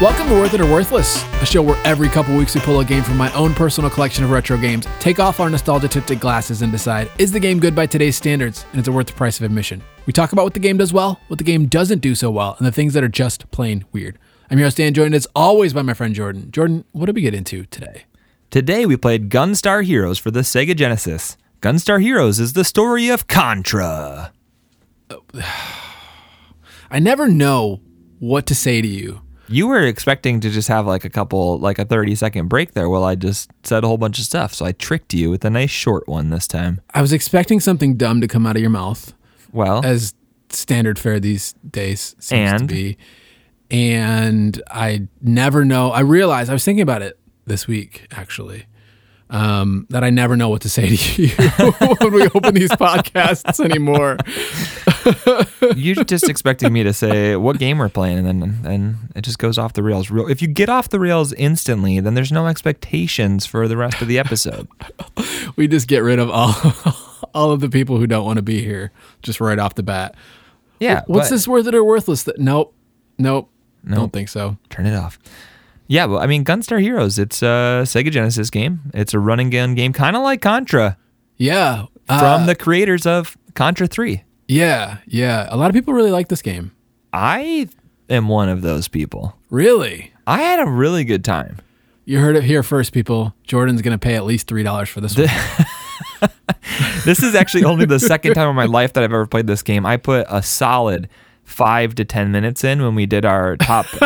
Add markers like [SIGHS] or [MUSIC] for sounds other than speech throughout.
Welcome to Worth It or Worthless, a show where every couple weeks we pull a game from my own personal collection of retro games, take off our nostalgia tinted glasses, and decide is the game good by today's standards and is it worth the price of admission? We talk about what the game does well, what the game doesn't do so well, and the things that are just plain weird. I'm your host Dan, joined as always by my friend Jordan. Jordan, what did we get into today? Today we played Gunstar Heroes for the Sega Genesis. Gunstar Heroes is the story of Contra. [SIGHS] I never know what to say to you. You were expecting to just have like a couple, like a 30 second break there while I just said a whole bunch of stuff. So I tricked you with a nice short one this time. I was expecting something dumb to come out of your mouth, Well, as standard fare these days seems to be. And I never know. I realized I was thinking about it this week actually. Um, that I never know what to say to you [LAUGHS] when we open these podcasts anymore. [LAUGHS] you're just expecting me to say what game we're playing, and then and it just goes off the rails. Real. If you get off the rails instantly, then there's no expectations for the rest of the episode. [LAUGHS] We just get rid of all all of the people who don't want to be here just right off the bat. Yeah. What's but- this worth it or worthless? That nope, nope, don't think so. Turn it off. Yeah, well, I mean, Gunstar Heroes. It's a Sega Genesis game. It's a run and gun game, kind of like Contra, Yeah, from uh, the creators of Contra Three. yeah, yeah. A lot of people really like this game. I am one of those people. Really, I had a really good time. you heard it here first, people. Jordan's gonna pay at least three dollars for this one. [LAUGHS] [LAUGHS] This is actually only the second time in my life that I've ever played this game. I put a solid five to ten minutes in when we did our top. [LAUGHS]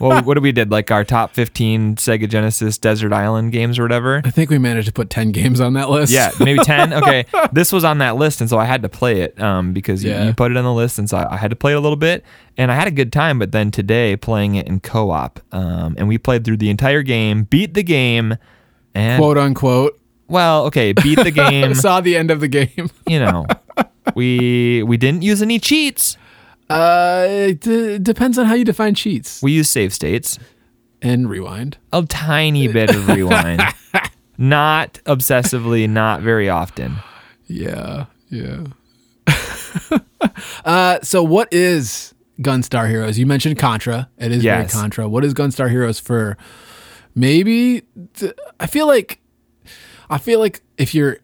well, what did we did? Like our top fifteen Sega Genesis Desert Island games or whatever. I think we managed to put ten games on that list. Yeah, maybe 10. [LAUGHS] Okay. this was on that list, and so I had to play it um, because you, you put it on the list, and so I, I had to play it a little bit. And I had a good time, but then today playing it in co op, um, and we played through the entire game, beat the game, and, quote unquote. well, okay, beat the [LAUGHS] game, Saw the end of the game. you know. We we didn't use any cheats. Uh, it d- depends on how you define cheats We use save states, and rewind. a tiny bit of rewind, [LAUGHS] not obsessively, not very often. Yeah, yeah. [LAUGHS] uh, so what is Gunstar Heroes? You mentioned Contra. It is Yes. very Contra. What is Gunstar Heroes for? Maybe th- I feel like I feel like if you're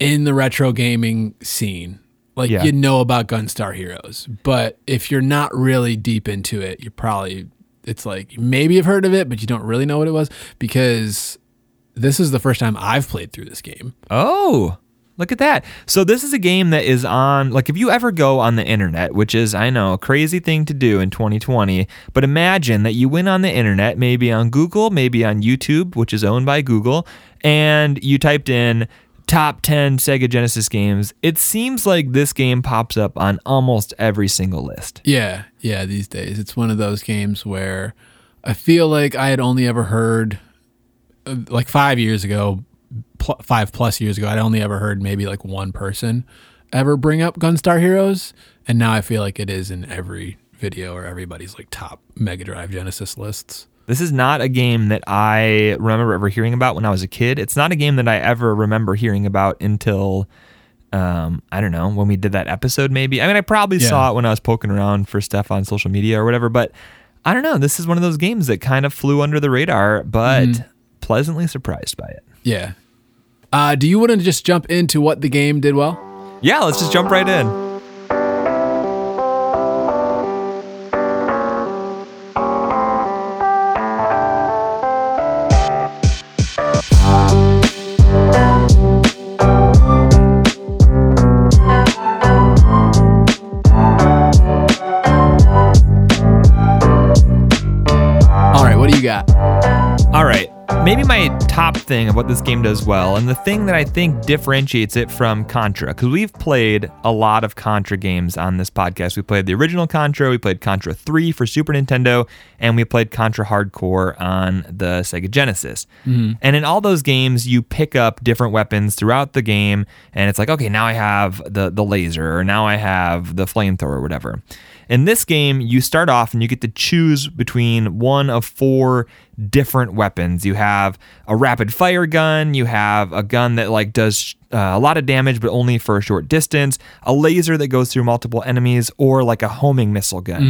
in the retro gaming scene, like Yeah. you know about Gunstar Heroes, but if you're not really deep into it, you're probably it's like maybe you've heard of it, but you don't really know what it was because this is the first time I've played through this game. Oh, look at that. So this is a game that is on like if you ever go on the internet, which is I know a crazy thing to do in 2020, but imagine that you went on the internet, maybe on Google, maybe on YouTube, which is owned by Google, and you typed in top 10 Sega Genesis games. It seems like this game pops up on almost every single list. Yeah, yeah, these days. It's one of those games where I feel like I had only ever heard, uh, like five years ago, pl- five plus years ago, I'd only ever heard maybe like one person ever bring up Gunstar Heroes. And now I feel like it is in every video or everybody's like top Mega Drive Genesis lists. This is not a game that I remember ever hearing about when I was a kid. It's not a game that I ever remember hearing about until um, I don't know, when we did that episode maybe. I mean, I probably Yeah. saw it when I was poking around for stuff on social media or whatever, but I don't know. This is one of those games that kind of flew under the radar, but Mm-hmm. pleasantly surprised by it. Yeah. Uh, do you want to just jump into what the game did well? Yeah, let's just jump right in. Top thing of what this game does well, and the thing that I think differentiates it from Contra, because we've played a lot of Contra games on this podcast. We played the original Contra, we played Contra 3 for Super Nintendo, and we played Contra Hard Corps on the Sega Genesis. Mm-hmm. And in all those games, you pick up different weapons throughout the game, and it's like, okay, now I have the, the laser, or now I have the flamethrower, or whatever. In this game, you start off and you get to choose between one of four different weapons. You have a rapid fire gun, you have a gun that like does uh, a lot of damage but only for a short distance, a laser that goes through multiple enemies, or like a homing missile gun.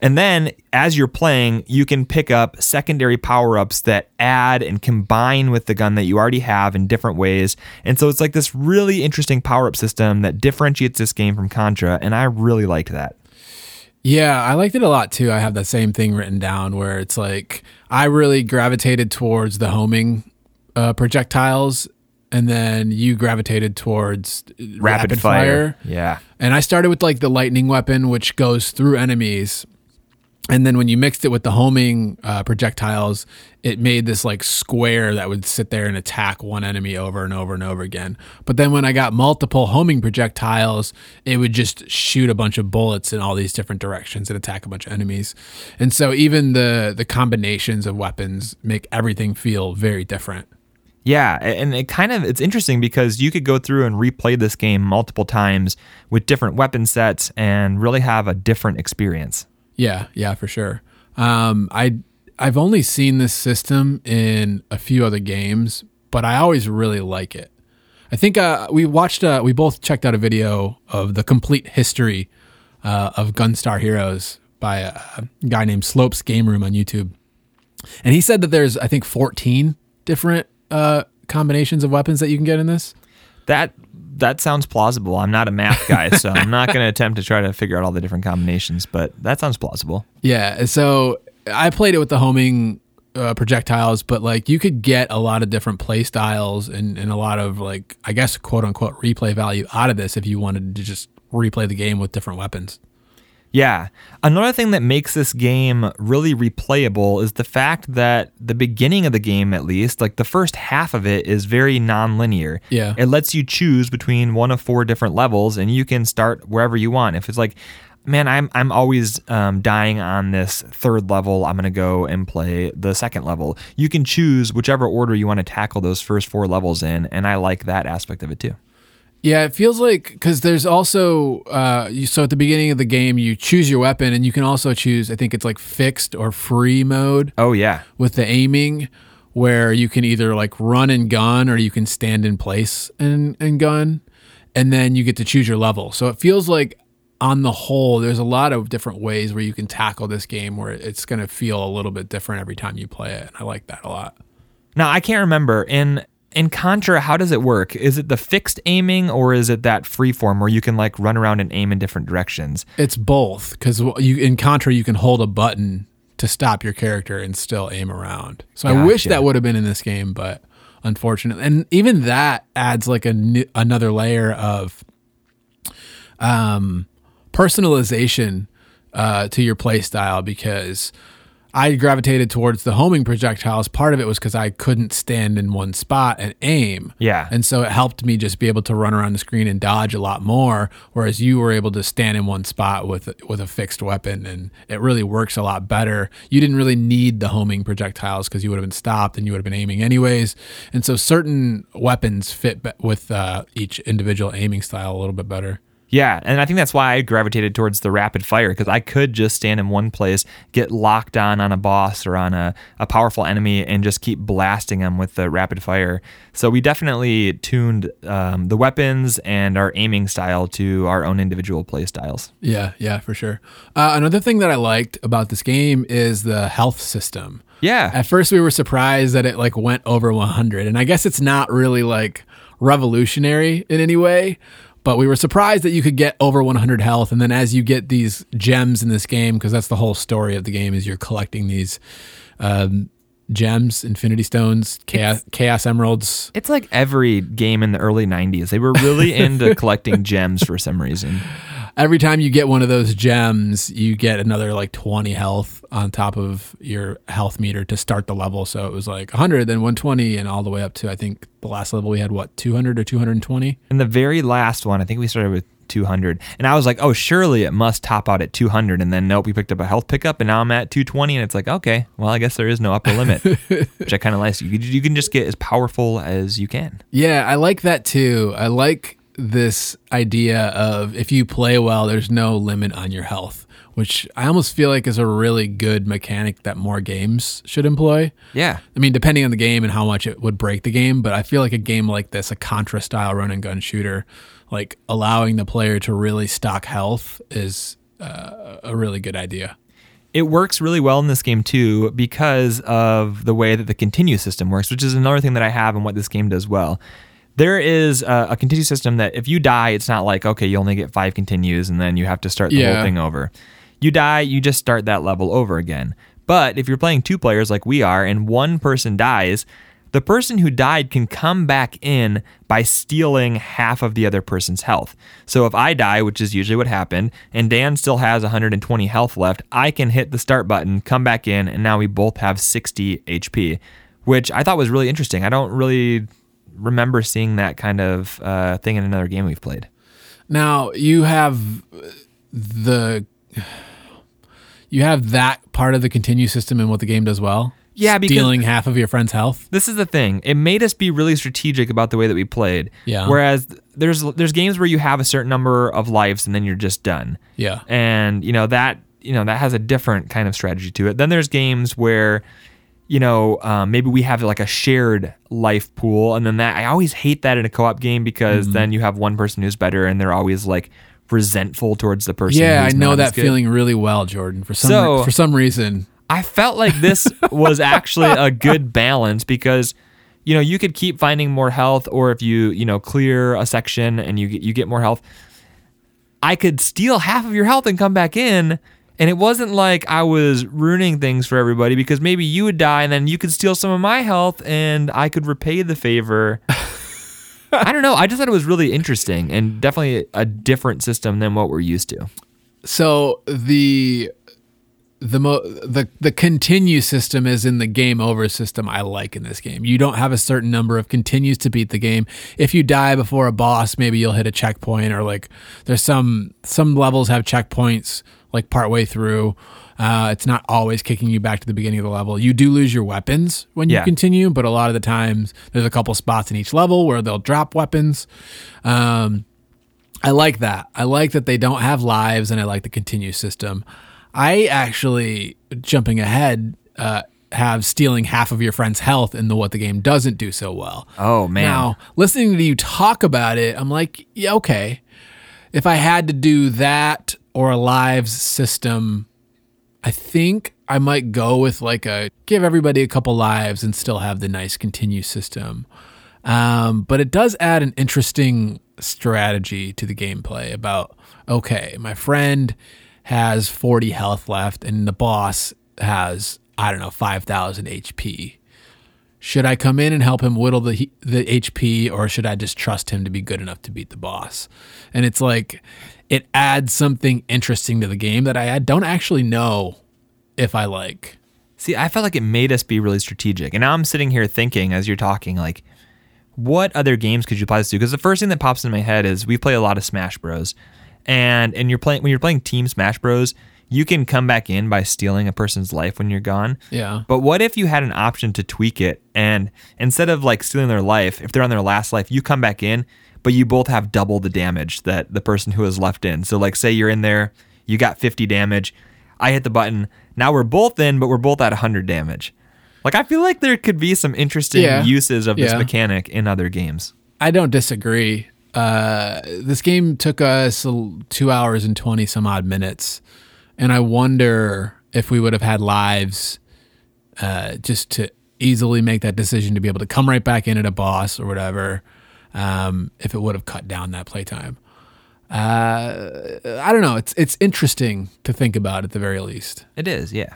And then as you're playing, you can pick up secondary power ups that add and combine with the gun that you already have in different ways. And so it's like this really interesting power up system that differentiates this game from Contra. And I really liked that. Yeah, I liked it a lot too. I have that same thing written down where it's like I really gravitated towards the homing uh, projectiles, and then you gravitated towards rapid, rapid fire. fire. Yeah. And I started with like the lightning weapon, which goes through enemies and then when you mixed it with the homing uh, projectiles, it made this like square that would sit there and attack one enemy over and over and over again. But then when I got multiple homing projectiles, it would just shoot a bunch of bullets in all these different directions and attack a bunch of enemies. And so even the the combinations of weapons make everything feel very different. Yeah, and it kind of it's interesting because you could go through and replay this game multiple times with different weapon sets and really have a different experience. Yeah, yeah, for sure. Um, I I've only seen this system in a few other games, but I always really like it. I think uh, we watched, uh, we both checked out a video of the complete history uh, of Gunstar Heroes by a guy named Slopes Game Room on YouTube, and he said that there's I think 14 different uh, combinations of weapons that you can get in this. That that sounds plausible. I'm not a math guy, [LAUGHS] so I'm not going to attempt to try to figure out all the different combinations, but that sounds plausible. Yeah. So I played it with the homing uh, projectiles, but like you could get a lot of different play styles and, and a lot of like, I guess, quote unquote, replay value out of this if you wanted to just replay the game with different weapons. Yeah. Another thing that makes this game really replayable is the fact that the beginning of the game, at least, like the first half of it, is very non-linear. Yeah. It lets you choose between one of four different levels, and you can start wherever you want. If it's like, man, I'm I'm always um, dying on this third level. I'm gonna go and play the second level. You can choose whichever order you want to tackle those first four levels in, and I like that aspect of it too. Yeah, it feels like because there's also uh, you, so at the beginning of the game you choose your weapon and you can also choose I think it's like fixed or free mode. Oh yeah, with the aiming where you can either like run and gun or you can stand in place and and gun, and then you get to choose your level. So it feels like on the whole there's a lot of different ways where you can tackle this game where it's going to feel a little bit different every time you play it. And I like that a lot. Now I can't remember in in Contra, how does it work? Is it the fixed aiming or is it that free form where you can like run around and aim in different directions? It's both because you in Contra you can hold a button to stop your character and still aim around. So gotcha. I wish that would have been in this game, but unfortunately, and even that adds like a new, another layer of um, personalization uh, to your play style because I gravitated towards the homing projectiles. Part of it was because I couldn't stand in one spot and aim. Yeah. And so it helped me just be able to run around the screen and dodge a lot more, whereas you were able to stand in one spot with with a fixed weapon, and it really works a lot better. You didn't really need the homing projectiles because you would have been stopped and you would have been aiming anyways. And so certain weapons fit with uh, each individual aiming style a little bit better. Yeah, and I think that's why I gravitated towards the rapid fire because I could just stand in one place, get locked on on a boss or on a, a powerful enemy, and just keep blasting them with the rapid fire. So we definitely tuned um, the weapons and our aiming style to our own individual play styles. Yeah, yeah, for sure. Uh, another thing that I liked about this game is the health system. Yeah. At first, we were surprised that it like went over 100, and I guess it's not really like revolutionary in any way but we were surprised that you could get over 100 health. And then as you get these gems in this game because that's the whole story of the game is you're collecting these um, gems infinity stones chaos, chaos emeralds. It's like every game in the early 90s they were really [LAUGHS] into collecting gems for some reason every time you get one of those gems, you get another like 20 health on top of your health meter to start the level. So it was like 100, then 120, and all the way up to I think the last level we had what 200 or 220. And the very last one, I think we started with 200, and I was like, oh, surely it must top out at 200. And then nope, we picked up a health pickup, and now I'm at 220, and it's like, okay, well, I guess there is no upper limit, [LAUGHS] which I kind of like. You you can just get as powerful as you can. Yeah, I like that too. I like this idea of if you play well, there's no limit on your health, which I almost feel like is a really good mechanic that more games should employ. Yeah. I mean, depending on the game and how much it would break the game, but I feel like a game like this, a Contra style run and gun shooter, like allowing the player to really stock health is uh, a really good idea. it works really well in this game too because of the way that the continue system works, which is another thing that I have and what this game does well. There is a, a continue system that if you die, it's not like okay, you only get five continues and then you have to start the Yeah. whole thing over. You die, you just start that level over again. But if you're playing two players like we are and one person dies, the person who died can come back in by stealing half of the other person's health. So if I die, which is usually what happened, and Dan still has 120 health left, I can hit the start button, come back in, and now we both have 60 HP, which I thought was really interesting. I don't really remember seeing that kind of uh, thing in another game we've played. Now you have the you have that part of the continue system in what the game does well. Yeah, stealing half of your friend's health. this is the thing. It made us be really strategic about the way that we played. Yeah. Whereas there's there's games where you have a certain number of lives and then you're just done. Yeah, And you know that you know that has a different kind of strategy to it. Then there's games where you know um, maybe we have like a shared life pool, and then that I always hate that in a co-op game because Mm-hmm. then you have one person who's better and they're always like resentful towards the person. yeah, I know that feeling really well, Jordan. For some So- for some reason, I felt like this [LAUGHS] was actually a good balance because you know you could keep finding more health or if you you know clear a section and you get you get more health I could steal half of your health and come back in and it wasn't like I was ruining things for everybody because maybe you would die and then you could steal some of my health and I could repay the favor. [LAUGHS] I don't know. I just thought it was really interesting and definitely a different system than what we're used to. so the the mo- the the continue system is in the game over system I like in this game. You don't have a certain number of continues to beat the game. If you die before a boss, maybe you'll hit a checkpoint or like there's some some levels have checkpoints like partway through. Uh, it's not always kicking you back to the beginning of the level. You do lose your weapons when you Yeah. continue, but a lot of the times there's a couple spots in each level where they'll drop weapons. Um, I like that. I like that they don't have lives, and I like the continue system. I actually, jumping ahead, uh, have stealing half of your friend's health in the what the game doesn't do so well. Oh, man. Now, listening to you talk about it, I'm like, yeah, okay. If I had to do that or a lives system, I think I might go with like a give everybody a couple lives and still have the nice continue system. Um, but it does add an interesting strategy to the gameplay about okay, my friend has 40 health left and the boss has I don't know 5000 HP. Should I come in and help him whittle the the HP or should I just trust him to be good enough to beat the boss? And it's like it adds something interesting to the game that I don't actually know if I like. See, I felt like it made us be really strategic. And now I'm sitting here thinking as you're talking, like, what other games could you apply this to? Because the first thing that pops into my head is we play a lot of Smash Bros. And and you're playing when you're playing Team Smash Bros, you can come back in by stealing a person's life when you're gone. Yeah. But what if you had an option to tweak it and instead of like stealing their life, if they're on their last life, you come back in, but you both have double the damage that the person who was left in. So like say you're in there, you got 50 damage, I hit the button, now we're both in, but we're both at 100 damage. Like I feel like there could be some interesting Yeah. uses of this Yeah. mechanic in other games. I don't disagree. Uh, this game took us two hours and 20 some odd minutes. And I wonder if we would have had lives uh, just to easily make that decision to be able to come right back in at a boss or whatever, um, if it would have cut down that playtime. Uh, I don't know. It's it's interesting to think about at the very least. It is, yeah.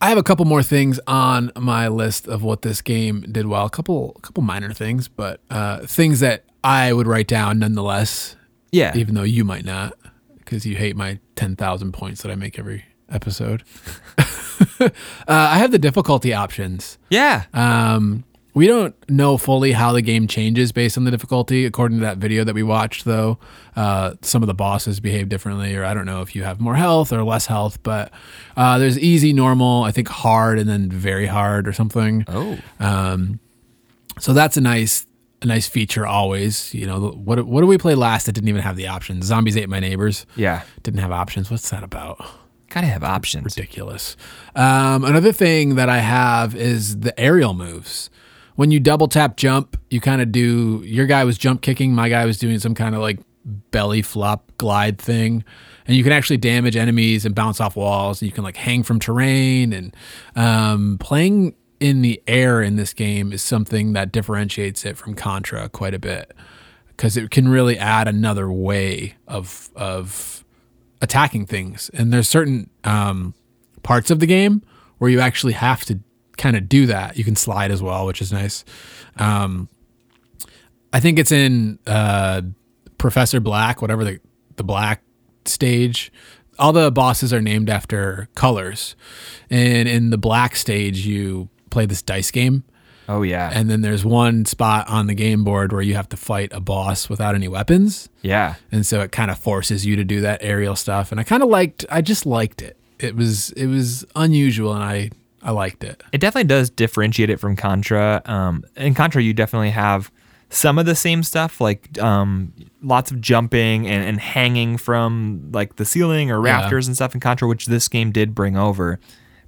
I have a couple more things on my list of what this game did well. A couple, a couple minor things, but uh, things that I would write down nonetheless, Yeah. even though you might not, because you hate my ten thousand points that I make every episode. [LAUGHS] uh, I have the difficulty options. Yeah. Um, we don't know fully how the game changes based on the difficulty. According to that video that we watched, though, uh, some of the bosses behave differently, or I don't know if you have more health or less health. But uh, there's easy, normal, I think hard, and then very hard or something. oh. Um, So that's a nice, a nice feature always. You know, what what did we play last that didn't even have the options? Zombies ate my neighbors. Yeah. Didn't have options. What's that about? Gotta have options. ridiculous. Um, another thing that I have is the aerial moves. When you double tap jump, you kind of do. Your guy was jump kicking. My guy was doing some kind of like belly flop glide thing. And you can actually damage enemies and bounce off walls. and You can like hang from terrain and um, playing in the air in this game is something that differentiates it from Contra quite a bit because it can really add another way of of attacking things. And there's certain um, parts of the game where you actually have to kind of do that. You can slide as well, which is nice. Um, I think it's in uh, Professor Black, whatever the the Black stage. All the bosses are named after colors, and in the Black stage, you play this dice game. Oh yeah. And then there's one spot on the game board where you have to fight a boss without any weapons. yeah. And so it kind of forces you to do that aerial stuff. And I kind of liked I just liked it. It was it was unusual and I I liked it. It definitely does differentiate it from Contra. Um, in Contra, you definitely have some of the same stuff, like um, lots of jumping and, and hanging from like the ceiling or Yeah. rafters and stuff in Contra, which this game did bring over.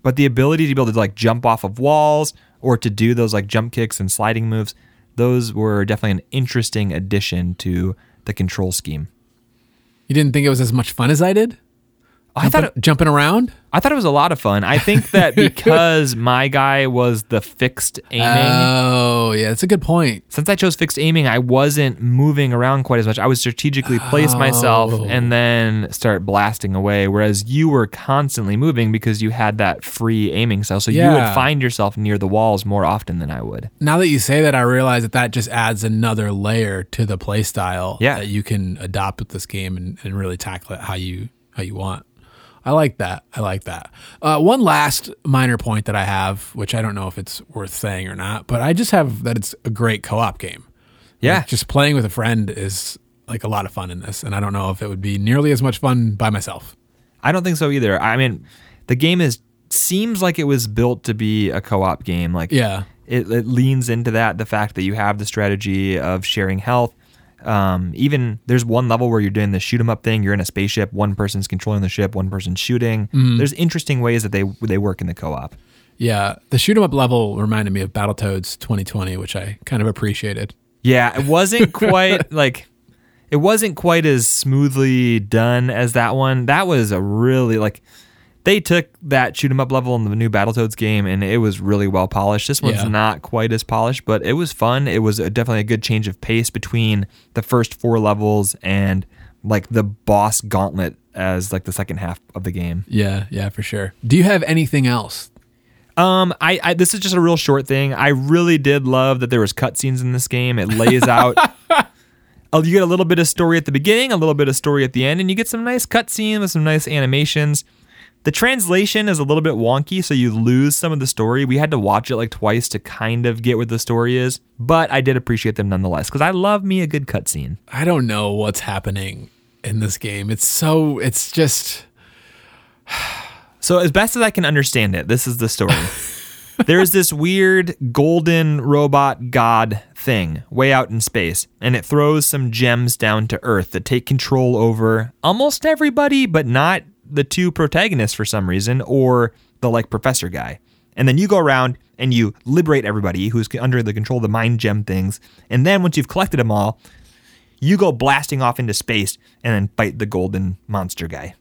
But the ability to be able to like jump off of walls or to do those like jump kicks and sliding moves, those were definitely an interesting addition to the control scheme. You didn't think it was as much fun as I did? I thought Jumping- jumping around? I thought it was a lot of fun. I think that [LAUGHS] because my guy was the fixed aiming. Oh, yeah, that's a good point. since I chose fixed aiming, I wasn't moving around quite as much. I would strategically place myself Oh. and then start blasting away. Whereas you were constantly moving because you had that free aiming style. So you would find yourself near the walls more often than I would. Now that you say that, I realize that that just adds another layer to the play style Yeah. that you can adopt with this game and, and really tackle it how you how you want. I like that. I like that. Uh, one last minor point that I have, which I don't know if it's worth saying or not, but I just have that it's a great co-op game. Yeah. Like, just playing with a friend is like a lot of fun in this, and I don't know if it would be nearly as much fun by myself. I don't think so either. I mean, the game is seems like it was built to be a co-op game. Like Yeah. it, it leans into that the fact that you have the strategy of sharing health um, even there's one level where you're doing the shoot 'em up thing. You're in a spaceship. One person's controlling the ship. One person's shooting. There's interesting ways that they they work in the co-op. Yeah. The shoot 'em up level reminded me of Battletoads 2020, which I kind of appreciated. yeah it wasn't [LAUGHS] quite like it wasn't quite as smoothly done as that one. That was a really like they took that shoot 'em up level in the new Battletoads game and it was really well polished. This one's Yeah. not quite as polished, but it was fun. It was a, definitely a good change of pace between the first four levels and like the boss gauntlet as like the second half of the game. Yeah, yeah, for sure. Do you have anything else? Um, I, I this is just a real short thing. I really did love that there was cutscenes in this game. It lays out. [LAUGHS] Oh, you get a little bit of story at the beginning, a little bit of story at the end, and you get some nice cutscenes with some nice animations. The translation is a little bit wonky, so you lose some of the story. We had to watch it like twice to kind of get what the story is, but I did appreciate them nonetheless because I love me a good cutscene. I don't know what's happening in this game. It's so it's just [SIGHS] So, as best as I can understand it, this is the story. [LAUGHS] There's this weird golden robot god thing way out in space, and it throws some gems down to Earth that take control over almost everybody, but not the two protagonists for some reason, or the like professor guy. And then you go around and you liberate everybody who's under the control of the mind gem things. And then once you've collected them all, you go blasting off into space and then fight the golden monster guy.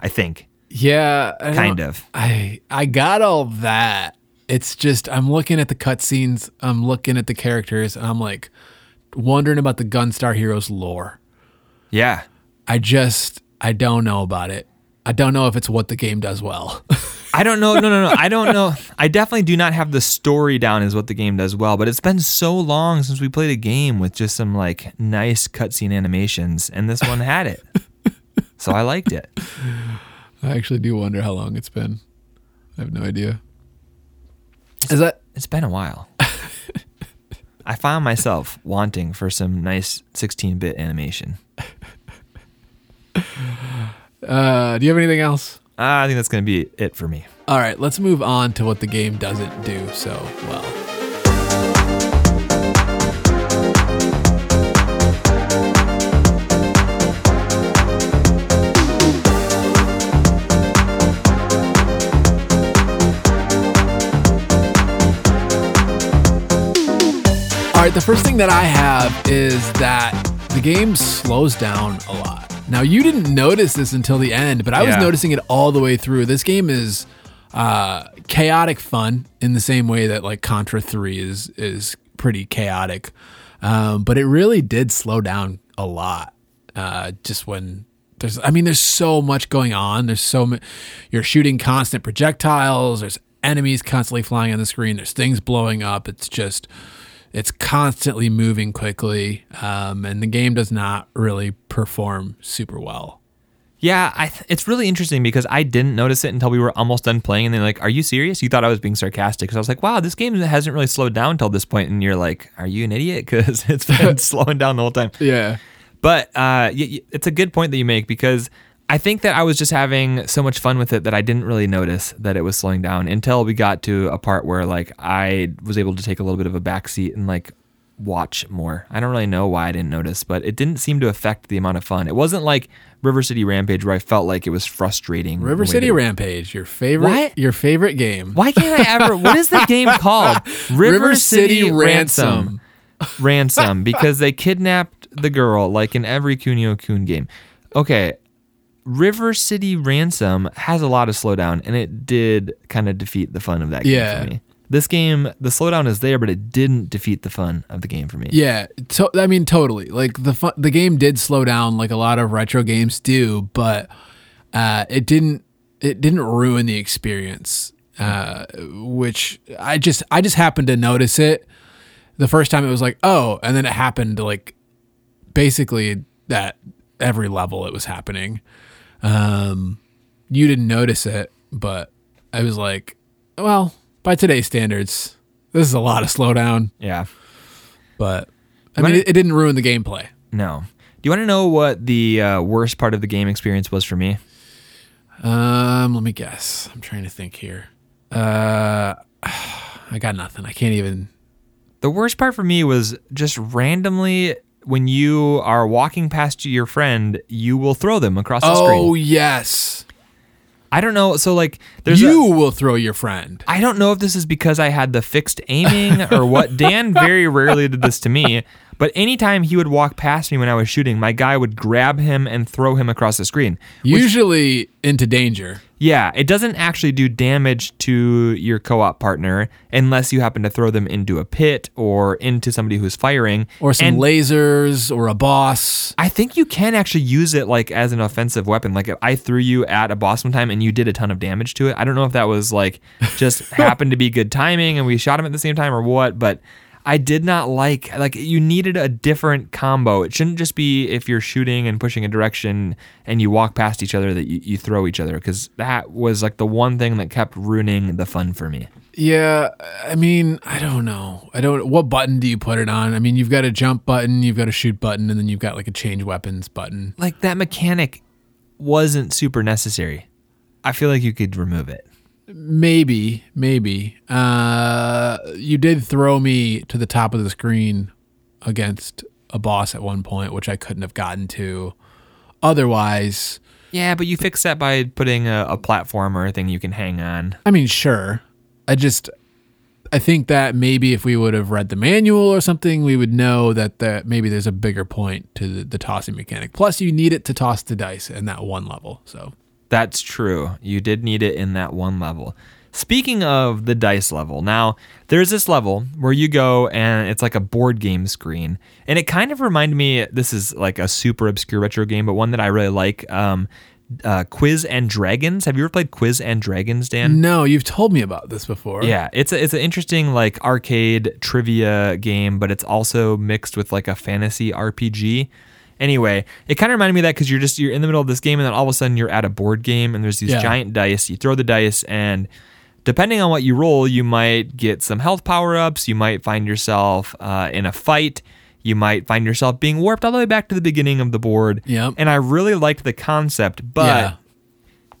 I think. yeah, I Kind of. I I got all that. It's just I'm looking at the cutscenes, I'm looking at the characters, and I'm like wondering about the Gunstar Heroes lore. Yeah. I just I don't know about it. I don't know if it's what the game does well. [LAUGHS] I don't know. No, no, no. I don't know. I definitely do not have the story down as what the game does well, but it's been so long since we played a game with just some like nice cutscene animations, and this one had it. [LAUGHS] So I liked it. I actually do wonder how long it's been. I have no idea. Is that It's been a while. [LAUGHS] I found myself wanting for some nice 16 bit animation. [LAUGHS] uh do you have anything else? Uh, I think that's going to be it for me. All right, let's move on to what the game doesn't do so well. All right, the first thing that I have is that the game slows down a lot. Now you didn't notice this until the end, but I was Yeah. noticing it all the way through. This game is uh, chaotic fun in the same way that like Contra Three is is pretty chaotic, um, but it really did slow down a lot. Uh, just when there's, I mean, there's so much going on. There's so much. You're shooting constant projectiles. There's enemies constantly flying on the screen. There's things blowing up. It's just it's constantly moving quickly, um, and the game does not really perform super well. Yeah, I th- it's really interesting because I didn't notice it until we were almost done playing, and they're like, "Are you serious? You thought I was being sarcastic?" Because I was like, "Wow, this game hasn't really slowed down until this point," and you're like, "Are you an idiot?" [LAUGHS] Because it's been [LAUGHS] slowing down the whole time. Yeah. But uh, it's a good point that you make because I think that I was just having so much fun with it that I didn't really notice that it was slowing down until we got to a part where like I was able to take a little bit of a backseat and like watch more. I don't really know why I didn't notice, but it didn't seem to affect the amount of fun. It wasn't like River City Rampage where I felt like it was frustrating. River City Rampage, your favorite, What? your favorite game. Why can't I ever? [LAUGHS] What is the game called? [LAUGHS] River City Ransom. Ransom, because they kidnapped the girl, like in every Kunio Kun game. Okay, River City Ransom has a lot of slowdown, and it did kind of defeat the fun of that game Yeah. for me. This game, the slowdown is there, but it didn't defeat the fun of the game for me. Yeah, to, I mean totally. Like the fu- the game did slow down like a lot of retro games do, but uh, it didn't it didn't ruin the experience. Uh, which I just I just happened to notice it the first time. It was like oh, and then it happened like basically that every level it was happening. Um, you didn't notice it, but I was like, well, by today's standards, this is a lot of slowdown. Yeah. But I mean, it, it didn't ruin the gameplay. No. Do you want to know what the uh, worst part of the game experience was for me? Um, let me guess. I'm trying to think here. Uh, [SIGHS] I got nothing. I can't even. The worst part for me was just randomly when you are walking past your friend, you will throw them across the screen. Oh yes, I don't know. So like, there's you A, will throw your friend. I don't know if this is because I had the fixed aiming or what. Dan very rarely did this to me, but anytime he would walk past me when I was shooting, my guy would grab him and throw him across the screen. Usually into danger. Yeah, it doesn't actually do damage to your co-op partner unless you happen to throw them into a pit or into somebody who's firing Or some And- lasers or a boss. I think you can actually use it like as an offensive weapon. Like if I threw you at a boss one time and you did a ton of damage to it. I don't know if that was like just [LAUGHS] happened to be good timing and we shot him at the same time or what, but I did not like like you needed a different combo. It shouldn't just be if you're shooting and pushing a direction and you walk past each other that you, you throw each other because that was like the one thing that kept ruining the fun for me. Yeah, I mean, I don't know. I don't. What button do you put it on? I mean, you've got a jump button, you've got a shoot button, and then you've got like a change weapons button. Like that mechanic wasn't super necessary. I feel like you could remove it. Maybe, maybe. Uh, you did throw me to the top of the screen against a boss at one point, which I couldn't have gotten to otherwise. Yeah, but you fix that by putting a, a platform or a thing you can hang on. I mean, sure. I just, I think that maybe if we would have read the manual or something, we would know that that maybe there's a bigger point to the, the tossing mechanic. Plus, you need it to toss the dice in that one level. So That's true. You did need it in that one level. Speaking of the dice level, now there's this level where you go and it's like a board game screen, and it kind of reminded me. This is like a super obscure retro game, but one that I really like. Um, uh, Quiz and Dragons. Have you ever played Quiz and Dragons, Dan? no, you've told me about this before. Yeah, it's a, it's an interesting like arcade trivia game, but it's also mixed with like a fantasy RPG. Anyway, it kind of reminded me of that because you're just you're in the middle of this game and then all of a sudden you're at a board game and there's these Yeah. giant dice. You throw the dice and depending on what you roll, you might get some health power ups. You might find yourself uh, in a fight. You might find yourself being warped all the way back to the beginning of the board. Yep. And I really liked the concept, but Yeah.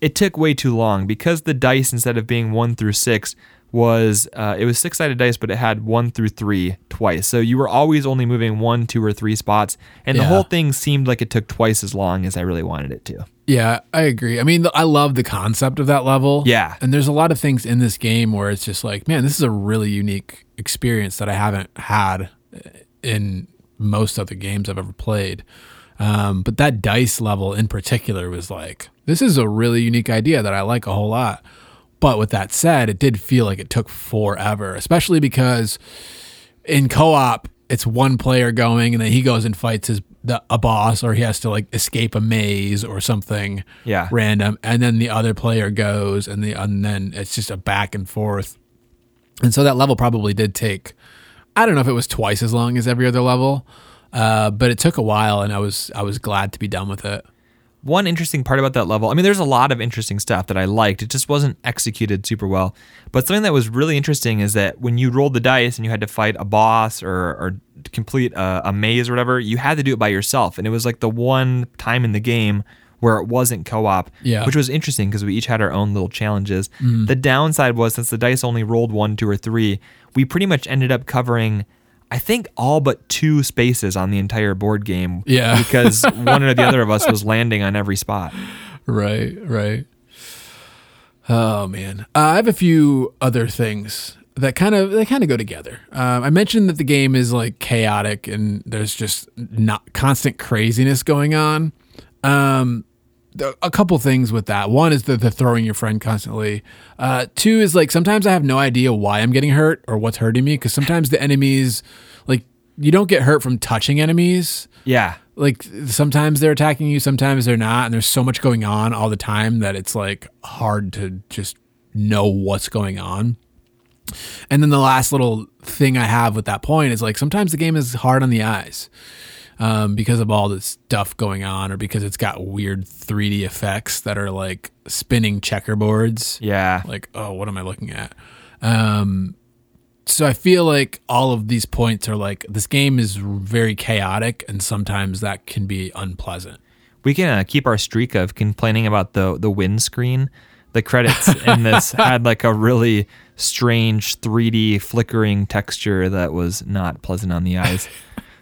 it took way too long because the dice instead of being one through six was uh, it was six sided dice but it had one through three twice so you were always only moving one two or three spots and the whole thing seemed like it took twice as long as i really wanted it to Yeah, I agree. I mean, I love the concept of that level. Yeah. And there's a lot of things in this game where it's just like, man, this is a really unique experience that I haven't had in most other games I've ever played. Um, but that dice level in particular was like, this is a really unique idea that I like a whole lot. But with that said, it did feel like it took forever, especially because in co-op, it's one player going and then he goes and fights his the, a boss or he has to like escape a maze or something Yeah. random. And then the other player goes and the and then it's just a back and forth. And so that level probably did take i don't know if it was twice as long as every other level uh, but it took a while and i was i was glad to be done with it One interesting part about that level, I mean, there's a lot of interesting stuff that I liked. It just wasn't executed super well. But something that was really interesting is that when you rolled the dice and you had to fight a boss or, or complete a, a maze or whatever, you had to do it by yourself. And it was like the one time in the game where it wasn't co-op, Yeah. which was interesting because we each had our own little challenges. Mm-hmm. The downside was since the dice only rolled one, two, or three, we pretty much ended up covering. I think all but two spaces on the entire board game. Yeah. [LAUGHS] Because one or the other of us was landing on every spot. Right, right. Oh man, uh, I have a few other things that kind of they kind of go together. Um, I mentioned that the game is like chaotic and there's just not constant craziness going on. Um, a couple things with that. One is the, the throwing your friend constantly. Uh, two is like sometimes I have no idea why I'm getting hurt or what's hurting me because sometimes the enemies like you don't get hurt from touching enemies Yeah. like sometimes they're attacking you, sometimes they're not, and there's so much going on all the time that it's like hard to just know what's going on. And then the last little thing I have with that point is like sometimes the game is hard on the eyes um, because of all this stuff going on, or because it's got weird 3D effects that are like spinning checkerboards Yeah. like oh what am i looking at um so i feel like all of these points are like this game is very chaotic and sometimes that can be unpleasant We can uh, keep our streak of complaining about the the win screen. The credits in this [LAUGHS] had like a really strange 3D flickering texture that was not pleasant on the eyes. [LAUGHS]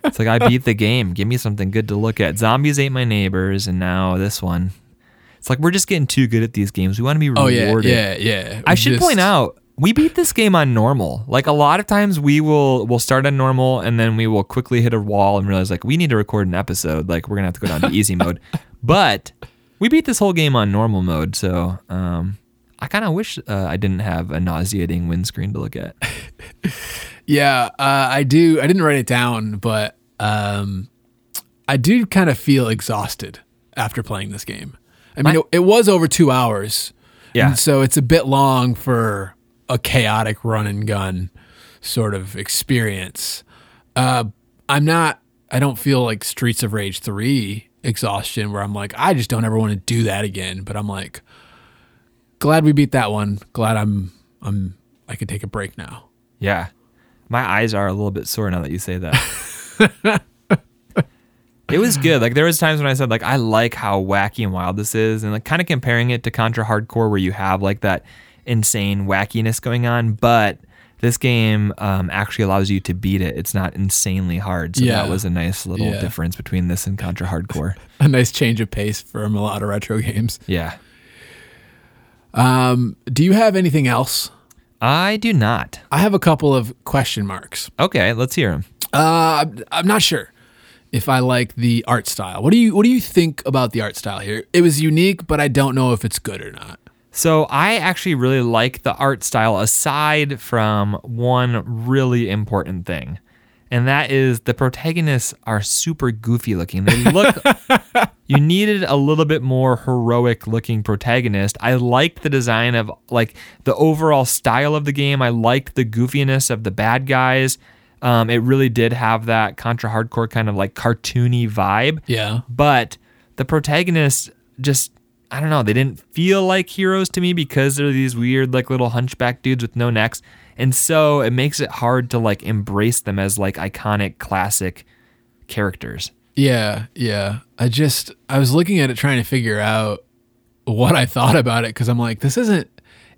It's like I beat the game. Give me something good to look at. Zombies ate my neighbors, and now this one. It's like we're just getting too good at these games. We want to be oh yeah rewarded. yeah yeah I should just- point out we beat this game on normal. Like a lot of times we will we'll start on normal and then we will quickly hit a wall and realize like we need to record an episode. Like we're gonna have to go down to easy [LAUGHS] mode. But we beat this whole game on normal mode, so um, I kind of wish uh, I didn't have a nauseating win screen to look at. [LAUGHS] yeah uh, i do i didn't write it down but um i do kind of feel exhausted after playing this game i mean My- it, it was over two hours Yeah. and so it's a bit long for a chaotic run and gun sort of experience uh i'm not i don't feel like streets of rage 3 exhaustion where i'm like i just don't ever want to do that again but i'm like glad we beat that one glad i'm i'm i could take a break now Yeah. My eyes are a little bit sore now that you say that. [LAUGHS] it was good. Like there was times when I said like I like how wacky and wild this is and like kind of comparing it to Contra Hard Corps where you have like that insane wackiness going on, but this game um, actually allows you to beat it. It's not insanely hard. So Yeah. that was a nice little Yeah. difference between this and Contra Hard Corps. [LAUGHS] a nice change of pace from a lot of retro games Yeah. um do you have anything else I do not. i have a couple of question marks Okay, let's hear them. Uh, I'm- not sure if I like the art style. What do you What do you think about the art style here? It was unique, but I don't know if it's good or not. So I actually really like the art style aside from one really important thing. And that is the protagonists are super goofy looking. They look [LAUGHS] you needed a little bit more heroic looking protagonist. I liked the design of like the overall style of the game. I liked the goofiness of the bad guys. Um, it really did have that contra Hard Corps kind of like cartoony vibe Yeah, but the protagonists just I don't know, they didn't feel like heroes to me because they're these weird like little hunchback dudes with no necks. And so it makes it hard to like embrace them as like iconic classic characters. Yeah, yeah. I just I was looking at it trying to figure out what I thought about it because I'm like, this isn't.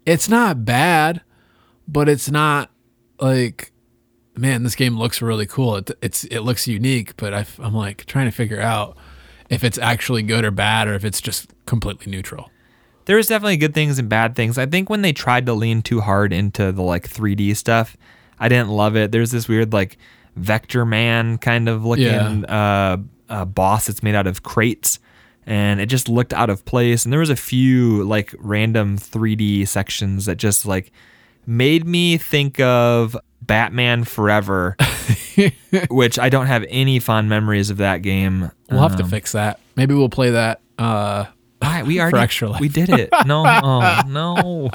It's not bad, but it's not like. Man, this game looks really cool. It, it's it looks unique, but I, I'm like trying to figure out if it's actually good or bad, or if it's just completely neutral. There's definitely good things and bad things. I think when they tried to lean too hard into the like 3D stuff, I didn't love it. There's this weird like Vector Man kind of looking Yeah. uh, uh, boss that's made out of crates. And it just looked out of place. And there was a few like random 3D sections that just like made me think of Batman Forever, [LAUGHS] which I don't have any fond memories of that game. We'll have to fix that. Maybe we'll play that. Uh, Why? We [LAUGHS] already we did it. No, oh [LAUGHS] no.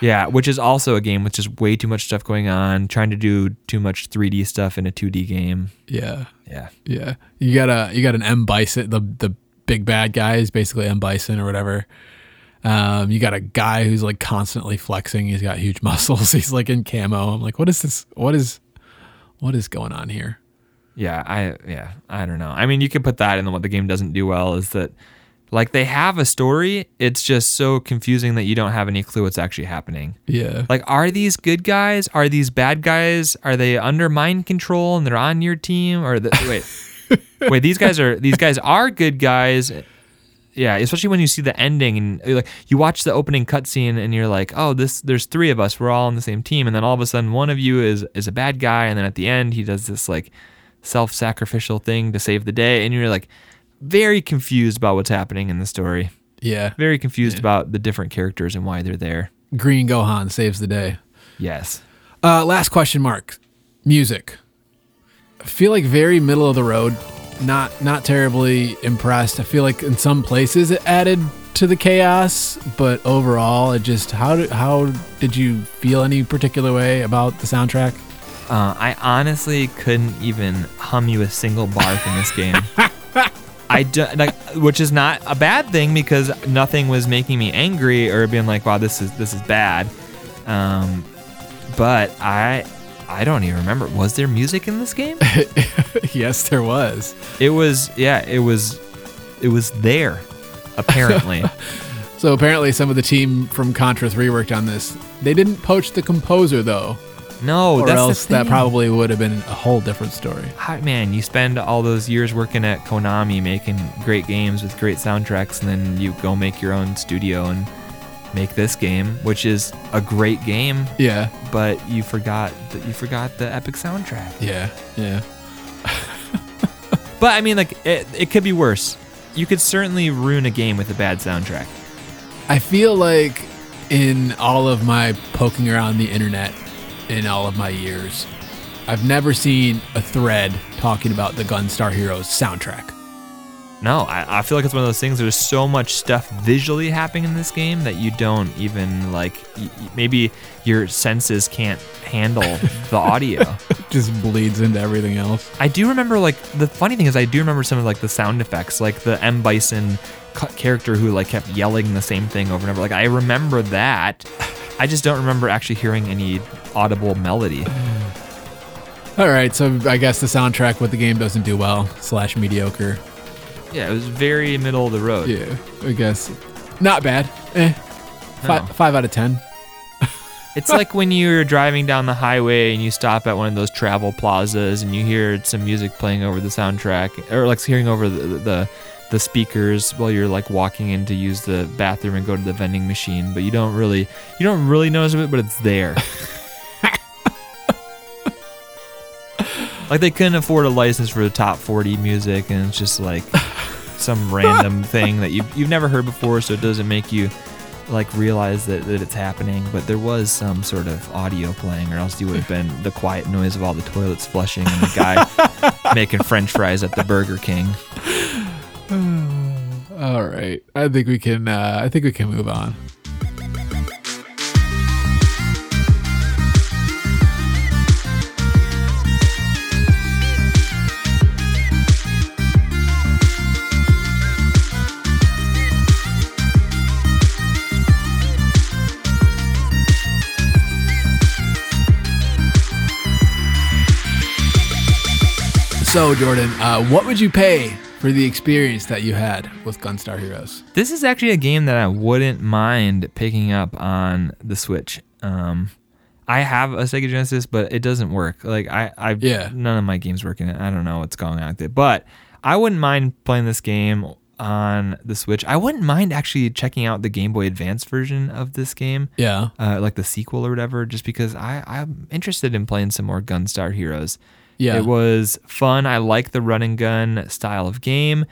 Yeah, which is also a game with just way too much stuff going on, trying to do too much 3D stuff in a 2D game. yeah, Yeah. yeah. You got a you got an M Bison, the the big bad guy is basically M Bison or whatever. Um, you got a guy who's like constantly flexing. He's got huge [LAUGHS] muscles. He's like in camo. I'm like, what is this? What is what is going on here? Yeah, I yeah, I don't know. I mean, you could put that in the what the game doesn't do well is that like they have a story, it's just so confusing that you don't have any clue what's actually happening. Yeah, Like, are these good guys? Are these bad guys? Are they under mind control and they're on your team? Or the, wait, [LAUGHS] wait, these guys are these guys are good guys. Yeah, especially when you see the ending and like you watch the opening cutscene and you're like, oh, this there's three of us, we're all on the same team, and then all of a sudden one of you is is a bad guy, and then at the end he does this like self-sacrificial thing to save the day, and you're like very confused about what's happening in the story. yeah. Very confused about the different characters and why they're there. Green Gohan saves the day. Yes. Uh, last question mark. Music. I feel like very middle of the road. Not not terribly impressed. I feel like in some places it added to the chaos, but overall it just how did how did you feel any particular way about the soundtrack? Uh, I honestly couldn't even hum you a single bar from this [LAUGHS] game. I do, like, which is not a bad thing because nothing was making me angry or being like, "Wow, this is this is bad." Um, but I, I don't even remember. Was there music in this game? [LAUGHS] yes, there was. it was, yeah, it was, it was there. Apparently, [LAUGHS] So apparently some of the team from Contra 3 worked on this. They didn't poach the composer though, no, or else that probably would have been a whole different story. Man, you spend all those years working at Konami making great games with great soundtracks, and then you go make your own studio and make this game, which is a great game, Yeah. but you forgot that you forgot the epic soundtrack. Yeah. Yeah. [LAUGHS] But I mean, like it, it could be worse. You could certainly ruin a game with a bad soundtrack. I feel like in all of my poking around the internet in all of my years, I've never seen a thread talking about the Gunstar Heroes soundtrack. No, I, I feel like it's one of those things. There's so much stuff visually happening in this game that you don't even like. Y- maybe your senses can't handle [LAUGHS] the audio. Just bleeds into everything else. I do remember like the funny thing is I do remember some of like the sound effects, like the M Bison character who like kept yelling the same thing over and over. Like I remember that. [LAUGHS] I just don't remember actually hearing any audible melody. All right, so I guess the soundtrack what the game doesn't do well slash mediocre. Yeah, it was very middle of the road. Yeah, I guess not bad. Eh, five, No. five out of ten. It's like when you're driving down the highway and you stop at one of those travel plazas and you hear some music playing over the soundtrack, or like hearing over the the, the speakers while you're like walking in to use the bathroom and go to the vending machine, but you don't really you don't really notice it, but it's there. [LAUGHS] like they couldn't afford a license for the top 40 music, and it's just like some [LAUGHS] random thing that you you've never heard before, so it doesn't make you like realize that, that it's happening, but there was some sort of audio playing, or else you would have been the quiet noise of all the toilets flushing and the guy [LAUGHS] making French fries at the Burger King. [SIGHS] All right, I think we can. Uh, I think we can move on. So, Jordan, uh, what would you pay for the experience that you had with Gunstar Heroes? This is actually a game that I wouldn't mind picking up on the Switch. Um, I have a Sega Genesis, but it doesn't work. Like I, I Yeah. none of my games work in it. I don't know what's going on with it, but I wouldn't mind playing this game on the Switch. I wouldn't mind actually checking out the Game Boy Advance version of this game. Yeah. uh, like the sequel or whatever, just because I, I'm interested in playing some more Gunstar Heroes. Yeah. It was fun. I like the run and gun style of game,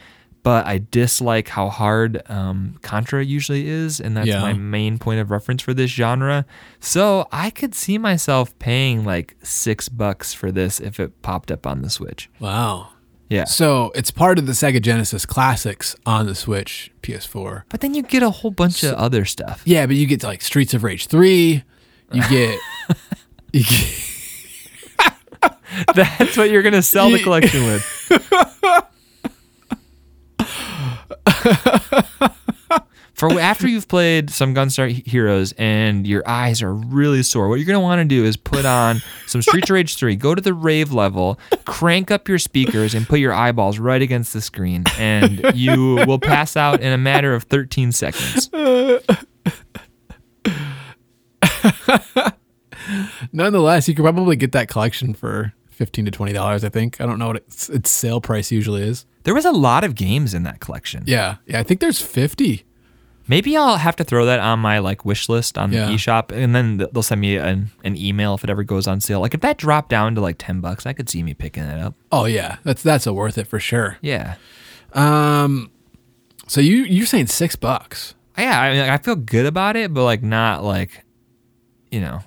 but I dislike how hard um, Contra usually is, and that's Yeah. my main point of reference for this genre. So I could see myself paying like six bucks for this if it popped up on the Switch. Wow. Yeah. So it's part of the Sega Genesis classics on the Switch PS4. But then you get a whole bunch of other stuff. Yeah, but you get like Streets of Rage 3. You get. [LAUGHS] you get [LAUGHS] That's what you're gonna sell the collection with. [LAUGHS] For after you've played some Gunstar Heroes and your eyes are really sore, what you're gonna want to do is put on some Streets of Rage 3, go to the rave level, crank up your speakers, and put your eyeballs right against the screen, and you will pass out in a matter of 13 seconds. [LAUGHS] Nonetheless, you could probably get that collection for 15 to $20, I think. I don't know what its, its sale price usually is. There was a lot of games in that collection. Yeah. Yeah, I think there's 50. Maybe I'll have to throw that on my like wish list on Yeah. the eShop, and then they'll send me an, an email if it ever goes on sale. Like if that dropped down to like ten bucks, I could see me picking it up. Oh, yeah. That's that's a worth it for sure. Yeah, Um, so you you're saying six bucks? yeah. I mean, I feel good about it, but like not like, you know,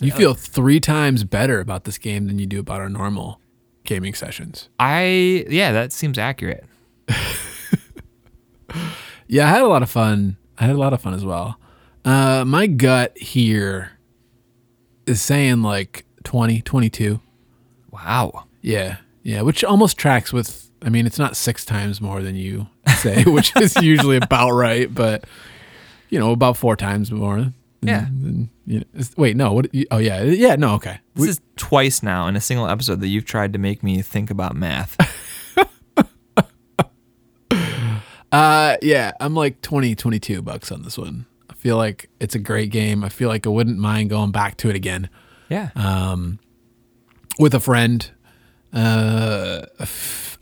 You feel three times better about this game than you do about our normal gaming sessions. I yeah, that seems accurate. [LAUGHS] Yeah, I had a lot of fun. I had a lot of fun as well. Uh, my gut here is saying like 20, 22. Wow. Yeah. Yeah. Which almost tracks with, I mean, it's not six times more than you say, [LAUGHS] which is usually about right, but, you know, about four times more. than- Yeah. than, you know, wait, no. What? Oh, yeah. Yeah. No. Okay. This is twice now in a single episode that you've tried to make me think about math. [LAUGHS] Uh, yeah, I'm like 20, 22 bucks on this one. I feel like it's a great game. I feel like I wouldn't mind going back to it again. yeah. with a friend. Uh,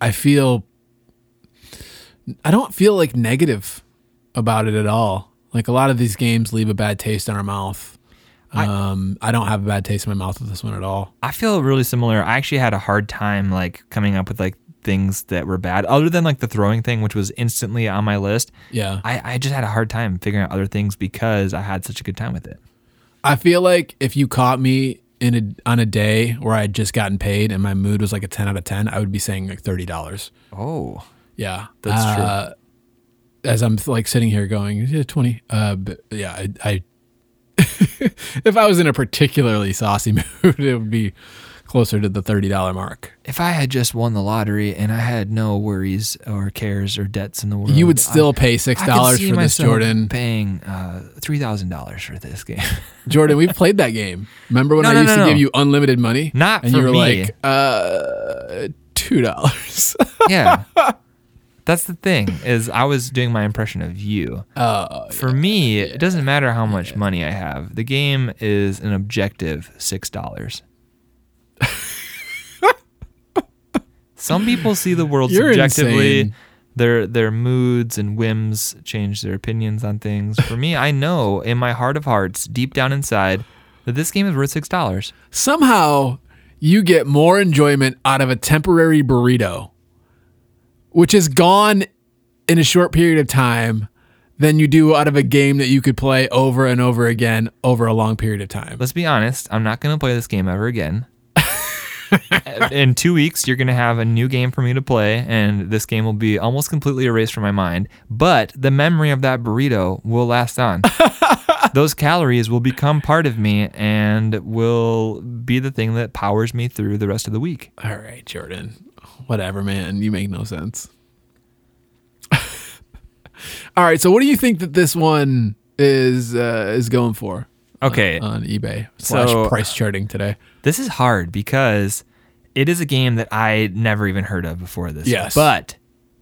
I feel I don't feel like negative about it at all. Like a lot of these games leave a bad taste in our mouth. Um, I, don't have a bad taste in my mouth with this one at all. I feel really similar. I actually had a hard time like coming up with like things that were bad, other than like the throwing thing, which was instantly on my list. Yeah, I, I just had a hard time figuring out other things because I had such a good time with it. I feel like if you caught me in a on a day where I had just gotten paid and my mood was like a ten out of ten, I would be saying like thirty dollars. Oh, Yeah, That's true. Uh, As I'm like sitting here going, yeah, twenty. Uh, but yeah, I, I [LAUGHS] if I was in a particularly saucy [LAUGHS] mood, it would be closer to the thirty dollar mark. if I had just won the lottery and I had no worries or cares or debts in the world, You would still pay six I dollars see for this, Jordan. Paying uh, three thousand dollars for this game. [LAUGHS] Jordan, we've played that game. Remember when No, I no, used no, to give you unlimited money? Not and for you were me. like, uh, two dollars. yeah, that's the thing. Is I was doing my impression of you. uh, For me, it doesn't matter how much money I have. The game is an objective six dollars. [LAUGHS] Some people see the world You're subjectively. insane. Their their moods and whims change their opinions on things. For me, I know in my heart of hearts, deep down inside, that this game is worth six dollars. somehow you get more enjoyment out of a temporary burrito, which is gone in a short period of time, than you do out of a game that you could play over and over again over a long period of time. Let's be honest. I'm not going to play this game ever again. [LAUGHS] in two weeks, you're going to have a new game for me to play, and this game will be almost completely erased from my mind. But the memory of that burrito will last on. [LAUGHS] Those calories will become part of me and will be the thing that powers me through the rest of the week. All right, Jordan. Whatever, man. You make no sense. [LAUGHS] All right, so what do you think that this one is uh, is going for? Okay. on eBay slash So- price charting today. This is hard because it is a game that I never even heard of before this. Yes. But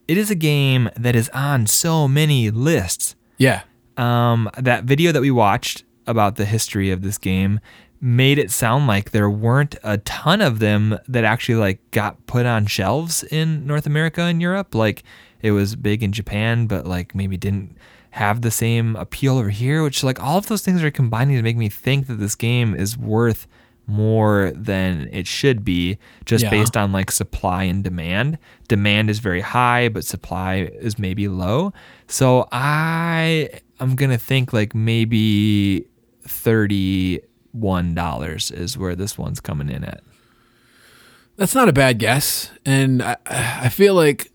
it is a game that is on so many lists. Yeah, um, that video that we watched about the history of this game made it sound like there weren't a ton of them that actually like got put on shelves in North America and Europe. Like it was big in Japan, but like maybe didn't have the same appeal over here. Which like all of those things are combining to make me think that this game is worth more than it should be just Yeah. based on like supply and demand. Demand is very high, but supply is maybe low. So I I'm going to think like maybe $31 is where this one's coming in at. That's not a bad guess, and I, I feel like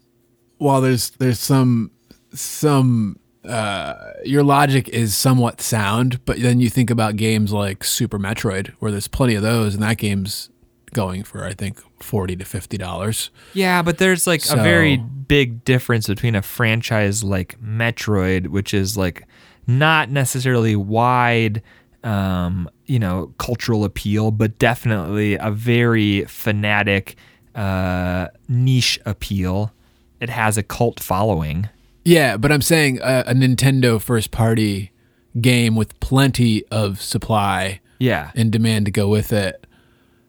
while there's there's some some uh, your logic is somewhat sound, but then you think about games like Super Metroid, where there's plenty of those, and that game's going for I think forty to fifty dollars. Yeah, but there's like a very big difference between a franchise like Metroid, which is like not necessarily wide, um, you know, cultural appeal, but definitely a very fanatic, uh, niche appeal. It has a cult following. Yeah, but I'm saying a, a Nintendo first party game with plenty of supply Yeah. and demand to go with it.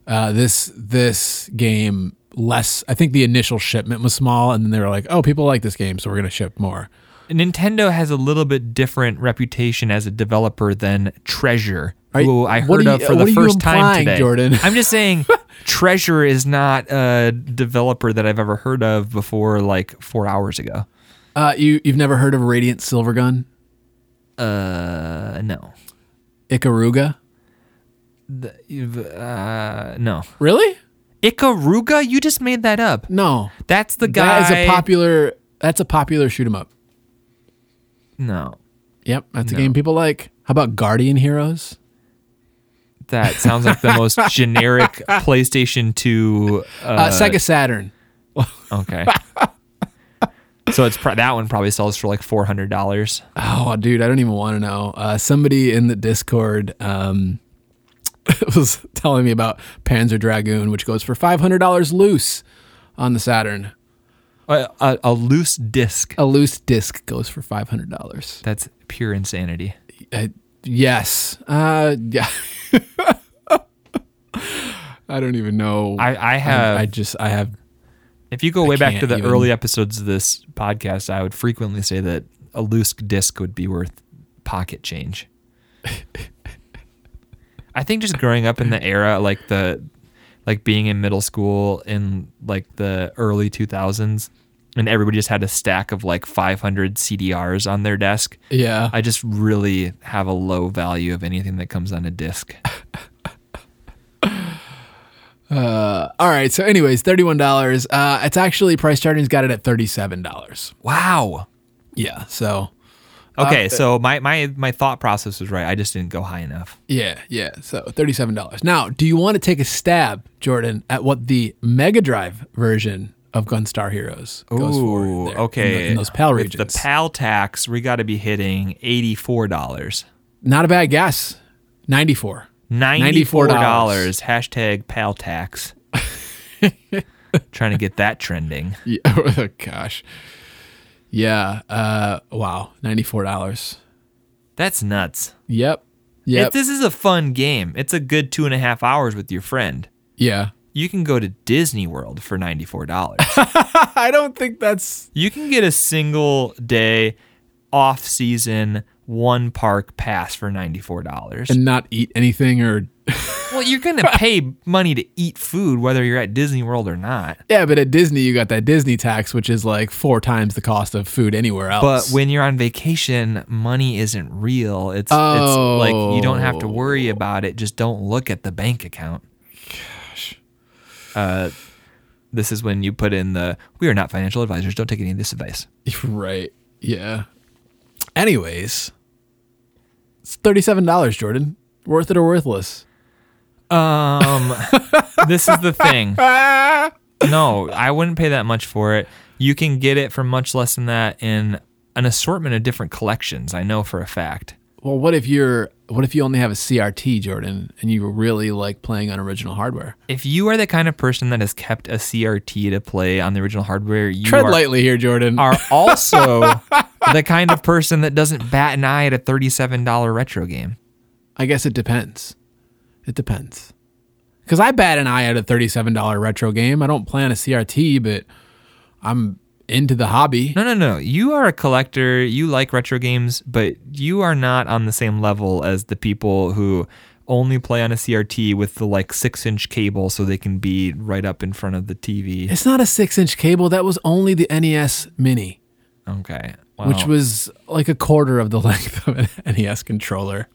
Uh, this this game less. I think the initial shipment was small, and then they were like, "Oh, people like this game, so we're gonna ship more." Nintendo has a little bit different reputation as a developer than Treasure, Are who I heard are of for the you first time today. Jordan? [LAUGHS] I'm just saying, [LAUGHS] Treasure is not a developer that I've ever heard of before, like four hours ago. Uh, you you've never heard of Radiant Silvergun, Uh, no, Ikaruga? The- you've, uh, no. Really? Ikaruga, you just made that up. No, That's the guy. that is a popular. That's a popular shoot 'em up. No, Yep, that's No. a game people like. How about Guardian Heroes? that sounds like the most [LAUGHS] generic PlayStation Two. Uh, Uh, Sega Saturn. [LAUGHS] Okay. so it's pro- that one probably sells for like four hundred dollars. Oh, dude, I don't even want to know. Uh, somebody in the Discord um, [LAUGHS] was telling me about Panzer Dragoon, which goes for five hundred dollars loose on the Saturn. A, a, a loose disc. A loose disc goes for five hundred dollars. That's pure insanity. Uh, yes. Uh, yeah. [LAUGHS] I don't even know. I, I have. I just I have if you go way back to the even- early episodes of this podcast, I would frequently say that a loose disc would be worth pocket change. [LAUGHS] I think just growing up in the era, like the, like being in middle school in like the early 2000s, and everybody just had a stack of like 500 CDRs on their desk. yeah. I just really have a low value of anything that comes on a disc. [LAUGHS] Uh, all right. So, anyways, thirty-one dollars. Uh, it's actually price charting's got it at thirty-seven dollars. Wow. Yeah. So, Uh, okay, so my, my my thought process was right. I just didn't go high enough. yeah, yeah. So, thirty-seven dollars. Now, do you want to take a stab, Jordan, at what the Mega Drive version of Gunstar Heroes goes for? Ooh, there in okay. the- in, those PAL With regions. the PAL tax, we got to be hitting eighty-four dollars. Not a bad guess. Ninety-four. Ninety-four dollars. Hashtag PAL tax. [LAUGHS] Trying to get that trending. [LAUGHS] Yeah, oh, gosh. Yeah. Uh, wow. Ninety-four dollars. That's nuts. Yep. If Yep. this is a fun game, it's a good two and a half hours with your friend. yeah. You can go to Disney World for ninety-four dollars. [LAUGHS] I don't think that's. you can get a single day off-season one park pass for ninety-four dollars. And not eat anything or. [LAUGHS] Well, you're gonna pay money to eat food whether you're at Disney World or not. Yeah, but at Disney you got that Disney tax, which is like four times the cost of food anywhere else. But when you're on vacation, money isn't real. It's it's like you don't have to worry about it. Just don't look at the bank account. Gosh. Uh, this is when you put in the "We are not financial advisors. Don't take any of this advice." [LAUGHS] right, yeah. Anyways, it's thirty-seven dollars, Jordan. Worth it or worthless? Um, this is the thing. [LAUGHS] No, I wouldn't pay that much for it. You can get it for much less than that in an assortment of different collections. I know for a fact. Well, what if you're? What if you only have a CRT, Jordan, and you really like playing on original hardware? If you are the kind of person that has kept a CRT to play on the original hardware, you Tread are, lightly here, Jordan. are [LAUGHS] also the kind of person that doesn't bat an eye at a $37 retro game. I guess it depends. It depends. Because I bat an eye at a thirty-seven dollar retro game. I don't play on a CRT, but I'm into the hobby. No, no, no. You are a collector. You like retro games, but you are not on the same level as the people who only play on a CRT with the like six inch cable so they can be right up in front of the TV. It's not a six inch cable. That was only the NES Mini, Okay. Wow. which was like a quarter of the length of an [LAUGHS] NES controller.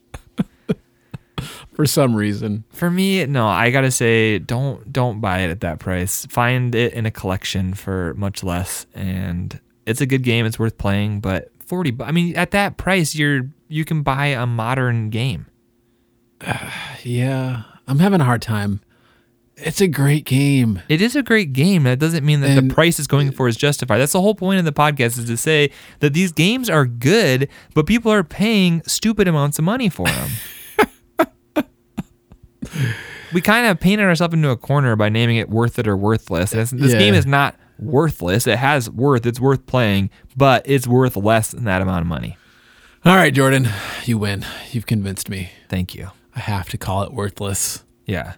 For some reason. for me, no, I gotta say, don't don't buy it at that price. Find it in a collection for much less, and it's a good game. It's worth playing, but forty. I mean, at that price, you're you can buy a modern game. [SIGHS] Yeah. I'm having a hard time. It's a great game. It is a great game. That doesn't mean that the price is going for is justified. That's the whole point of the podcast is to say that these games are good, but people are paying stupid amounts of money for them. [LAUGHS] we kind of painted ourselves into a corner by naming it worth it or worthless. This Yeah. game is not worthless. It has worth. It's worth playing, but it's worth less than that amount of money. All right, Jordan, you win. You've convinced me. Thank you. I have to call it worthless. Yeah.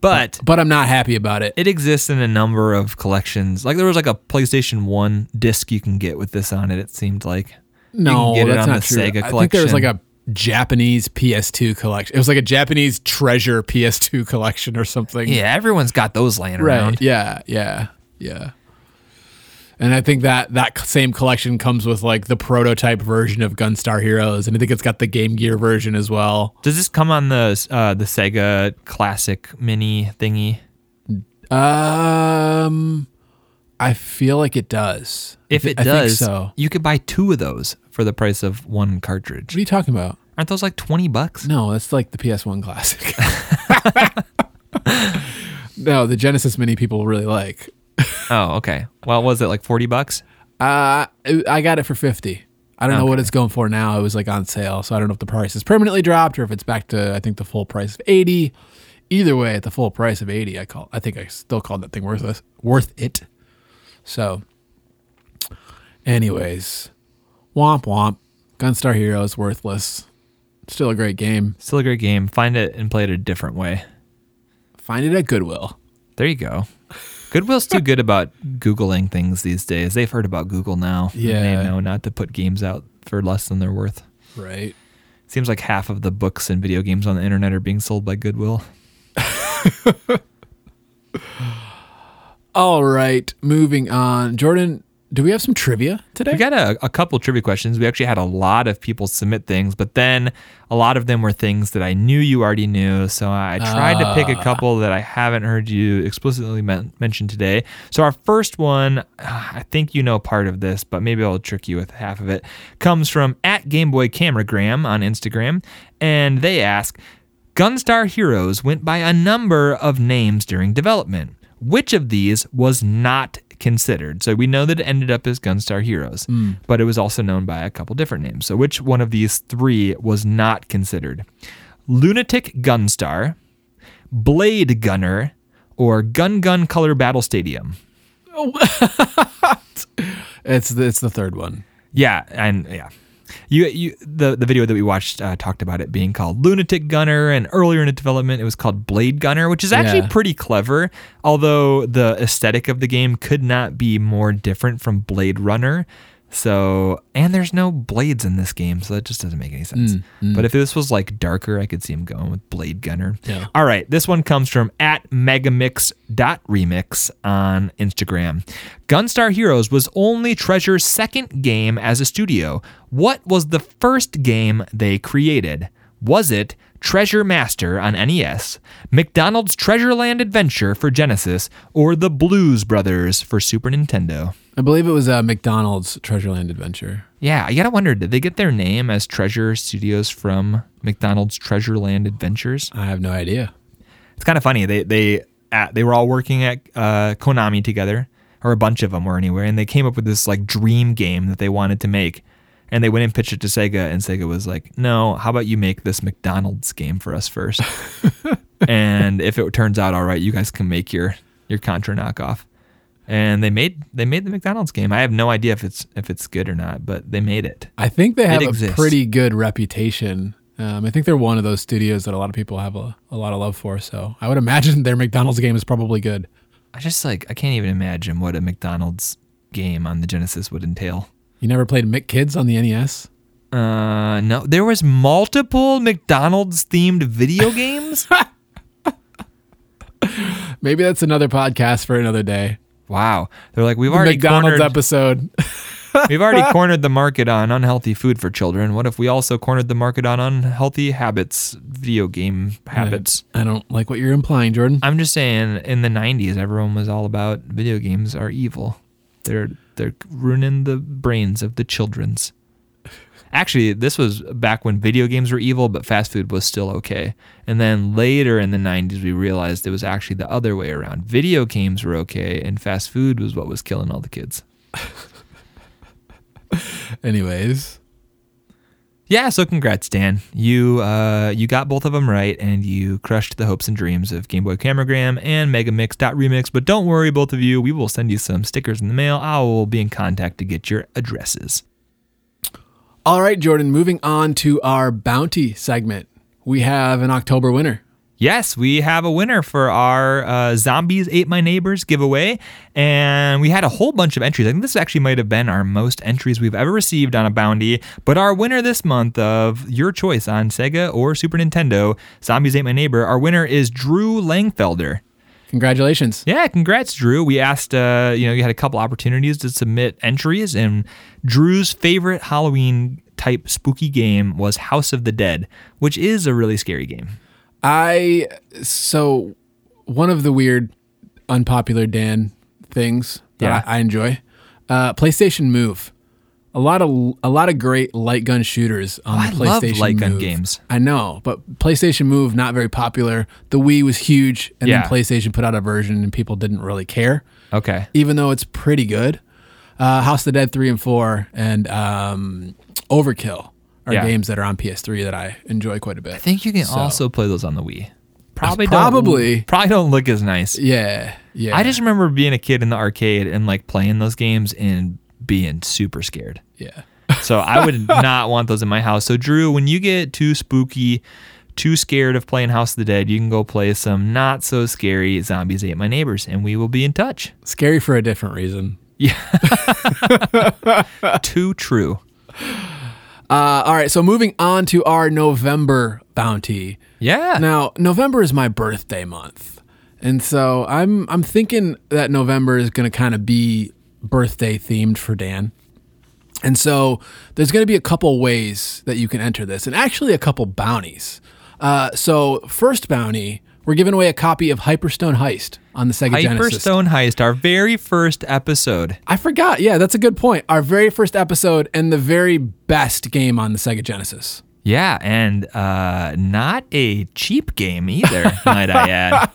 But But I'm not happy about it. it exists in a number of collections. Like there was like a PlayStation 1 disc you can get with this on it, it seemed like. no, that's on not true. Sega I think there was like a Japanese PS2 collection. It was like a Japanese treasure PS2 collection or something. Yeah, everyone's got those laying Right. around. Yeah. Yeah. Yeah. And I think that that same collection comes with like the prototype version of Gunstar Heroes, and I think it's got the Game Gear version as well. Does this come on the uh, the Sega Classic Mini thingy? Um, I feel like it does. If it I does, so. you could buy two of those for the price of one cartridge. What are you talking about? Aren't those like twenty bucks? No, that's like the PS1 classic. [LAUGHS] no, the Genesis Mini people really like. Oh, okay. Well, was it like forty bucks? Uh, I got it for 50. I don't know what it's going for now. It was like on sale, so I don't know if the price is permanently dropped or if it's back to I think the full price of 80. Either way, at the full price of 80, I call I think I still called that thing worthless, worth it. So anyways, womp womp. Gunstar Heroes worthless. Still a great game. Still a great game. Find it and play it a different way. Find it at Goodwill. There you go. Goodwill's too good about Googling things these days. They've heard about Google now. Yeah. They know not to put games out for less than they're worth. Right. Seems like half of the books and video games on the internet are being sold by Goodwill. [LAUGHS] All right, moving on. Jordan, do we have some trivia today? We got a, a couple trivia questions. We actually had a lot of people submit things, but then a lot of them were things that I knew you already knew. So I tried to pick a couple that I haven't heard you explicitly men- mention today. So our first one, uh, I think you know part of this, but maybe I'll trick you with half of it, comes from at Gameboy Cameragram on Instagram. And they ask Gunstar Heroes went by a number of names during development. Which of these was not considered? So we know that it ended up as Gunstar Heroes, hmm. but it was also known by a couple different names. So which one of these three was not considered? Lunatic Gunstar, Blade Gunner, or Gun Gun Color Battle Stadium? [LAUGHS] It's the, it's the third one. Yeah, and yeah. You, you the, the video that we watched uh, talked about it being called Lunatic Gunner, and earlier in the development it was called Blade Gunner, which is actually Yeah. pretty clever. Although the aesthetic of the game could not be more different from Blade Runner. So, and there's no blades in this game, so that just doesn't make any sense. Mm, mm. But if this was like darker, I could see him going with Blade Gunner. Yeah. All right, this one comes from at megamix.remix on Instagram. Gunstar Heroes was only Treasure's second game as a studio. What was the first game they created? Was it Treasure Master on NES, McDonald's Treasureland Adventure for Genesis, or the Blues Brothers for Super Nintendo? I believe it was uh, McDonald's Treasureland Adventure. Yeah, I gotta wonder, did they get their name as Treasure Studios from McDonald's Treasureland Adventures? I have no idea. It's kind of funny. They they at, they were all working at uh, Konami together, or a bunch of them were anyway, and they came up with this like dream game that they wanted to make. And they went and pitched it to Sega, and Sega was like, "No, how about you make this McDonald's game for us first? [LAUGHS] and if it turns out all right, you guys can make your your Contra knockoff." And they made they made the McDonald's game. I have no idea if it's if it's good or not, but they made it. I think they have a exists. pretty good reputation. Um, I think they're one of those studios that a lot of people have a, a lot of love for. So I would imagine their McDonald's game is probably good. I just like I can't even imagine what a McDonald's game on the Genesis would entail. You never played Mick Kids on the NES? Uh, no, there was multiple McDonald's themed video [LAUGHS] games. Maybe that's another podcast for another day. wow, they're like we've already McDonald's cornered, episode. [LAUGHS] we've already [LAUGHS] cornered the market on unhealthy food for children. What if we also cornered the market on unhealthy habits, video game habits? I don't like what you're implying, Jordan. I'm just saying, in the '90s, everyone was all about video games are evil. They're they're ruining the brains of the children's. Actually, this was back when video games were evil, but fast food was still okay. And then later in the '90s, we realized it was actually the other way around. Video games were okay, and fast food was what was killing all the kids. [LAUGHS] Anyways, Yeah, so congrats, Dan. You uh, you got both of them right, and you crushed the hopes and dreams of Game Boy Cameragram and Megamix.remix. But don't worry, both of you, we will send you some stickers in the mail. I will be in contact to get your addresses. all right, Jordan. Moving on to our bounty segment, we have an October winner. Yes, we have a winner for our uh, Zombies Ate My Neighbors giveaway. And we had a whole bunch of entries. I think this actually might have been our most entries we've ever received on a bounty. But our winner this month of your choice on Sega or Super Nintendo, Zombies Ate My Neighbor, our winner is Drew Langfelder. Congratulations. Yeah, congrats, Drew. We asked, uh, you know, you had a couple opportunities to submit entries, and Drew's favorite Halloween type spooky game was House of the Dead, which is a really scary game. I so one of the weird, unpopular Dan things that Yeah. I, I enjoy, uh, PlayStation Move. A lot of a lot of great light gun shooters on I the love PlayStation light gun Move. games. I know, but PlayStation Move not very popular. The Wii was huge, and Yeah. then PlayStation put out a version, and people didn't really care, Okay. even though it's pretty good. Uh, House of the Dead three and four, and um, Overkill are Yeah. games that are on PS3 that I enjoy quite a bit. I think you can So- also play those on the Wii. Probably Probably. don't, [LAUGHS] probably don't look as nice. Yeah, yeah. I just remember being a kid in the arcade and like playing those games and being super scared. yeah. So I would [LAUGHS] not want those in my house. So Drew, when you get too spooky, too scared of playing House of the Dead, you can go play some not so scary Zombies Ate My Neighbors, and we will be in touch. Scary for a different reason. Yeah. [LAUGHS] too true. Uh, all right, so moving on to our November bounty. Yeah. Now, November is my birthday month, and so I'm I'm thinking that November is going to kind of be birthday themed for Dan. And so there's going to be a couple ways that you can enter this, and actually a couple bounties. Uh, so first bounty, we're giving away a copy of Hyperstone Heist on the Sega Genesis. Hyperstone Heist, our very first episode. I forgot. Yeah, that's a good point. Our very first episode and the very best game on the Sega Genesis. Yeah, and uh, not a cheap game either, [LAUGHS] might I add.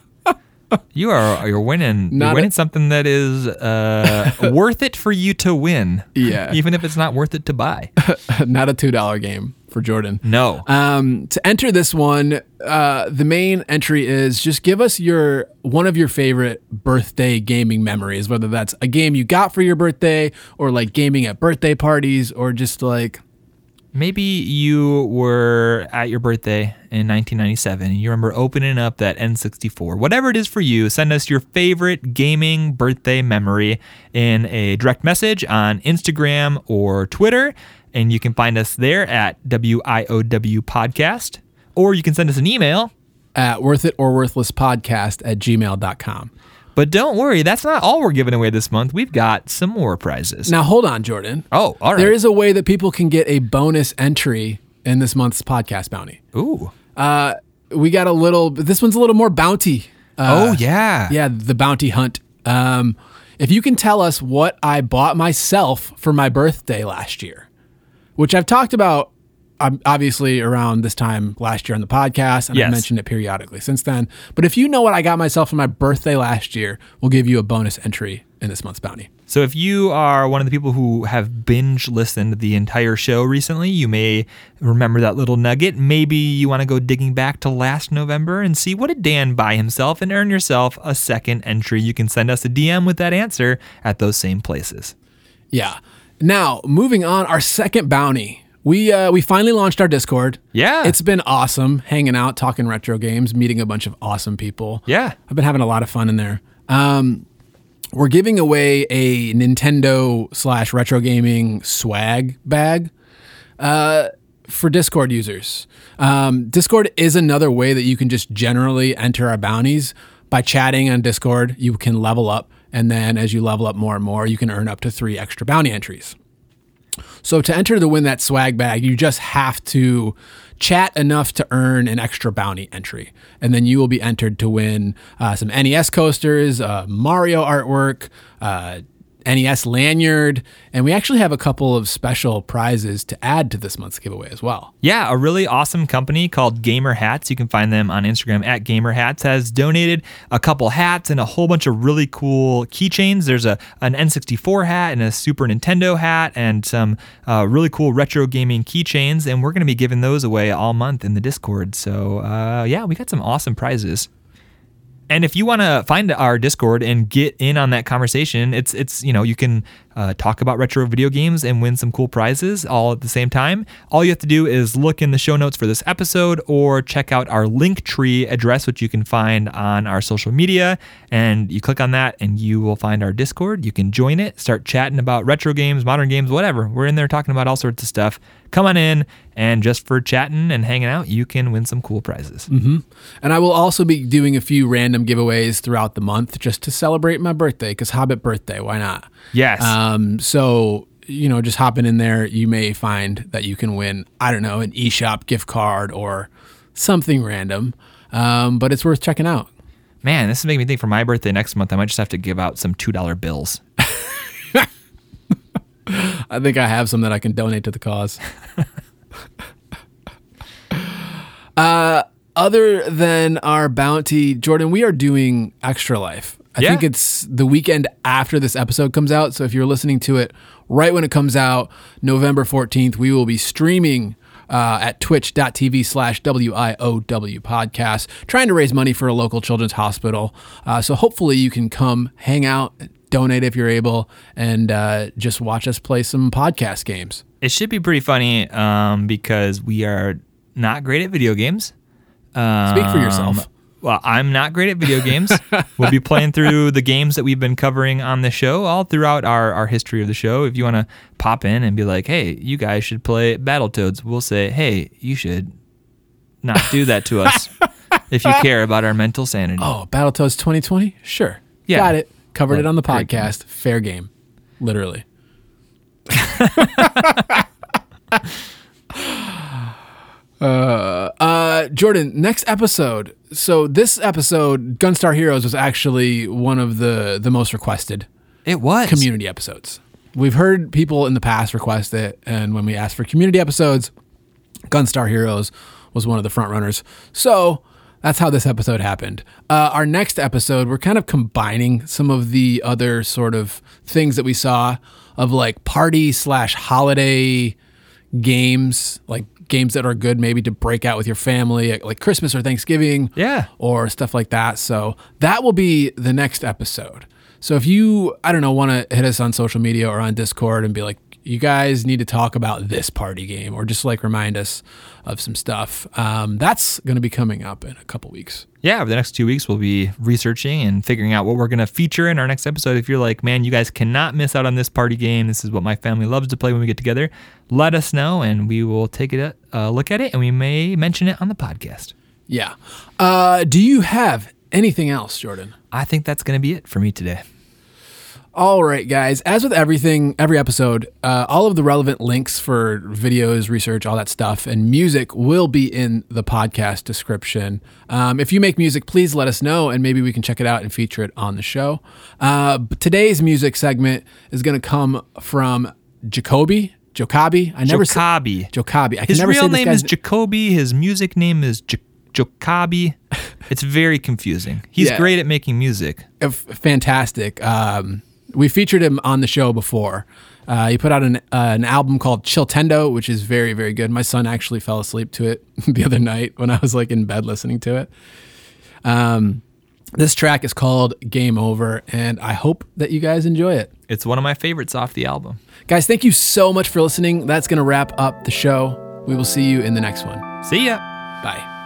You are you're winning. Not you're a- winning something that is uh, worth it for you to win. [LAUGHS] Yeah. even if it's not worth it to buy. [LAUGHS] Not a two dollar game for Jordan. No. Um, to enter this one, uh, the main entry is just give us your one of your favorite birthday gaming memories, whether that's a game you got for your birthday or like gaming at birthday parties or just like Maybe you were at your birthday in 1997 and you remember opening up that N64. Whatever it is for you, send us your favorite gaming birthday memory in a direct message on Instagram or Twitter. And you can find us there at WIOW Podcast. Or you can send us an email. at worth it or worthless podcast at gmail.com. But don't worry, that's not all we're giving away this month. We've got some more prizes. Now hold on, Jordan. oh, all right. There is a way that people can get a bonus entry in this month's podcast bounty. Ooh. Uh, we got a little. This one's a little more bounty. Uh, oh, yeah. yeah, the bounty hunt. Um, if you can tell us what I bought myself for my birthday last year, which I've talked about, um, obviously around this time last year on the podcast, and Yes. I've mentioned it periodically since then. But if you know what I got myself for my birthday last year, we'll give you a bonus entry in this month's bounty. So if you are one of the people who have binge listened the entire show recently, you may remember that little nugget. Maybe you want to go digging back to last November and see what did Dan buy himself and earn yourself a second entry. You can send us a DM with that answer at those same places. Yeah. Now moving on, our second bounty. We uh, we finally launched our Discord. Yeah. It's been awesome hanging out, talking retro games, meeting a bunch of awesome people. Yeah. I've been having a lot of fun in there. Um, we're giving away a Nintendo slash retro gaming swag bag. Uh, for Discord users, um, Discord is another way that you can just generally enter our bounties by chatting on Discord. You can level up, and then as you level up more and more, you can earn up to three extra bounty entries. So to enter to win that swag bag, you just have to chat enough to earn an extra bounty entry, and then you will be entered to win uh, some NES coasters, uh, Mario artwork. Uh, NES lanyard, and we actually have a couple of special prizes to add to this month's giveaway as well. Yeah, a really awesome company called Gamer Hats. You can find them on Instagram at Gamer Hats has donated a couple hats and a whole bunch of really cool keychains. There's a an N64 hat and a Super Nintendo hat and some uh, really cool retro gaming keychains, and we're going to be giving those away all month in the Discord. So uh, yeah, we got some awesome prizes. And if you want to find our Discord and get in on that conversation, it's it's you know you can uh, talk about retro video games and win some cool prizes all at the same time. All you have to do is look in the show notes for this episode or check out our Linktree address, which you can find on our social media. And you click on that and you will find our Discord. You can join it, start chatting about retro games, modern games, whatever. We're in there talking about all sorts of stuff. Come on in, and just for chatting and hanging out, you can win some cool prizes. Mm-hmm. And I will also be doing a few random giveaways throughout the month just to celebrate my birthday because Hobbit birthday, why not? Yes. Um, so you know, just hopping in there, you may find that you can win. I don't know, an eShop gift card or something random. Um, but it's worth checking out. Man, this is making me think for my birthday next month, I might just have to give out some two dollar bills. I think I have some that I can donate to the cause. [LAUGHS] uh, other than our bounty, Jordan, we are doing Extra Life. I Yeah. think it's the weekend after this episode comes out. So if you're listening to it right when it comes out, November 14th, we will be streaming uh, at twitch.tv slash WIOW podcast, trying to raise money for a local children's hospital. Uh, so hopefully you can come hang out, donate if you're able, and uh, just watch us play some podcast games. It should be pretty funny um, because we are not great at video games. Um, Speak for yourself. Well, I'm not great at video games. [LAUGHS] we'll be playing through the games that we've been covering on the show all throughout our, our history of the show. If you want to pop in and be like, hey, you guys should play Battletoads, we'll say, hey, you should not do that to us [LAUGHS] if you care about our mental sanity. Oh, Battletoads 2020? Sure. Yeah. Got it. Covered Well, it on the great game. podcast. Fair game. Literally. [LAUGHS] uh, uh, Jordan, next episode. So this episode, Gunstar Heroes, was actually one of the the most requested It was. community episodes. We've heard people in the past request it, and when we asked for community episodes, Gunstar Heroes was one of the front runners. So that's how this episode happened. Uh, our next episode, we're kind of combining some of the other sort of things that we saw of like party slash holiday games, like games that are good maybe to break out with your family, like Christmas or Thanksgiving Yeah. or stuff like that. So that will be the next episode. So if you, I don't know, want to hit us on social media or on Discord and be like, you guys need to talk about this party game or just like remind us of some stuff, um, that's going to be coming up in a couple weeks. yeah, over the next two weeks, we'll be researching and figuring out what we're going to feature in our next episode. If you're like, man, you guys cannot miss out on this party game. This is what my family loves to play when we get together. Let us know, and we will take a look at it, and we may mention it on the podcast. Yeah. Uh, do you have anything else, Jordan? I think that's going to be it for me today. All right, guys. As with everything, every episode, uh, all of the relevant links for videos, research, all that stuff, and music will be in the podcast description. Um, if you make music, please let us know, and maybe we can check it out and feature it on the show. Uh, today's music segment is going to come from Jacoby. Jokabi. I never. Jokabi. I His never real name is Jacoby. His music name is J- Jokabi. [LAUGHS] it's very confusing. He's Yeah. great at making music. f- fantastic. Um, we featured him on the show before. Uh, he put out an, uh, an album called Chiltendo, which is very, very good. My son actually fell asleep to it [LAUGHS] the other night when I was like in bed listening to it. Um, this track is called Game Over, and I hope that you guys enjoy it. It's one of my favorites off the album. Guys, thank you so much for listening. That's going to wrap up the show. We will see you in the next one. See ya. Bye.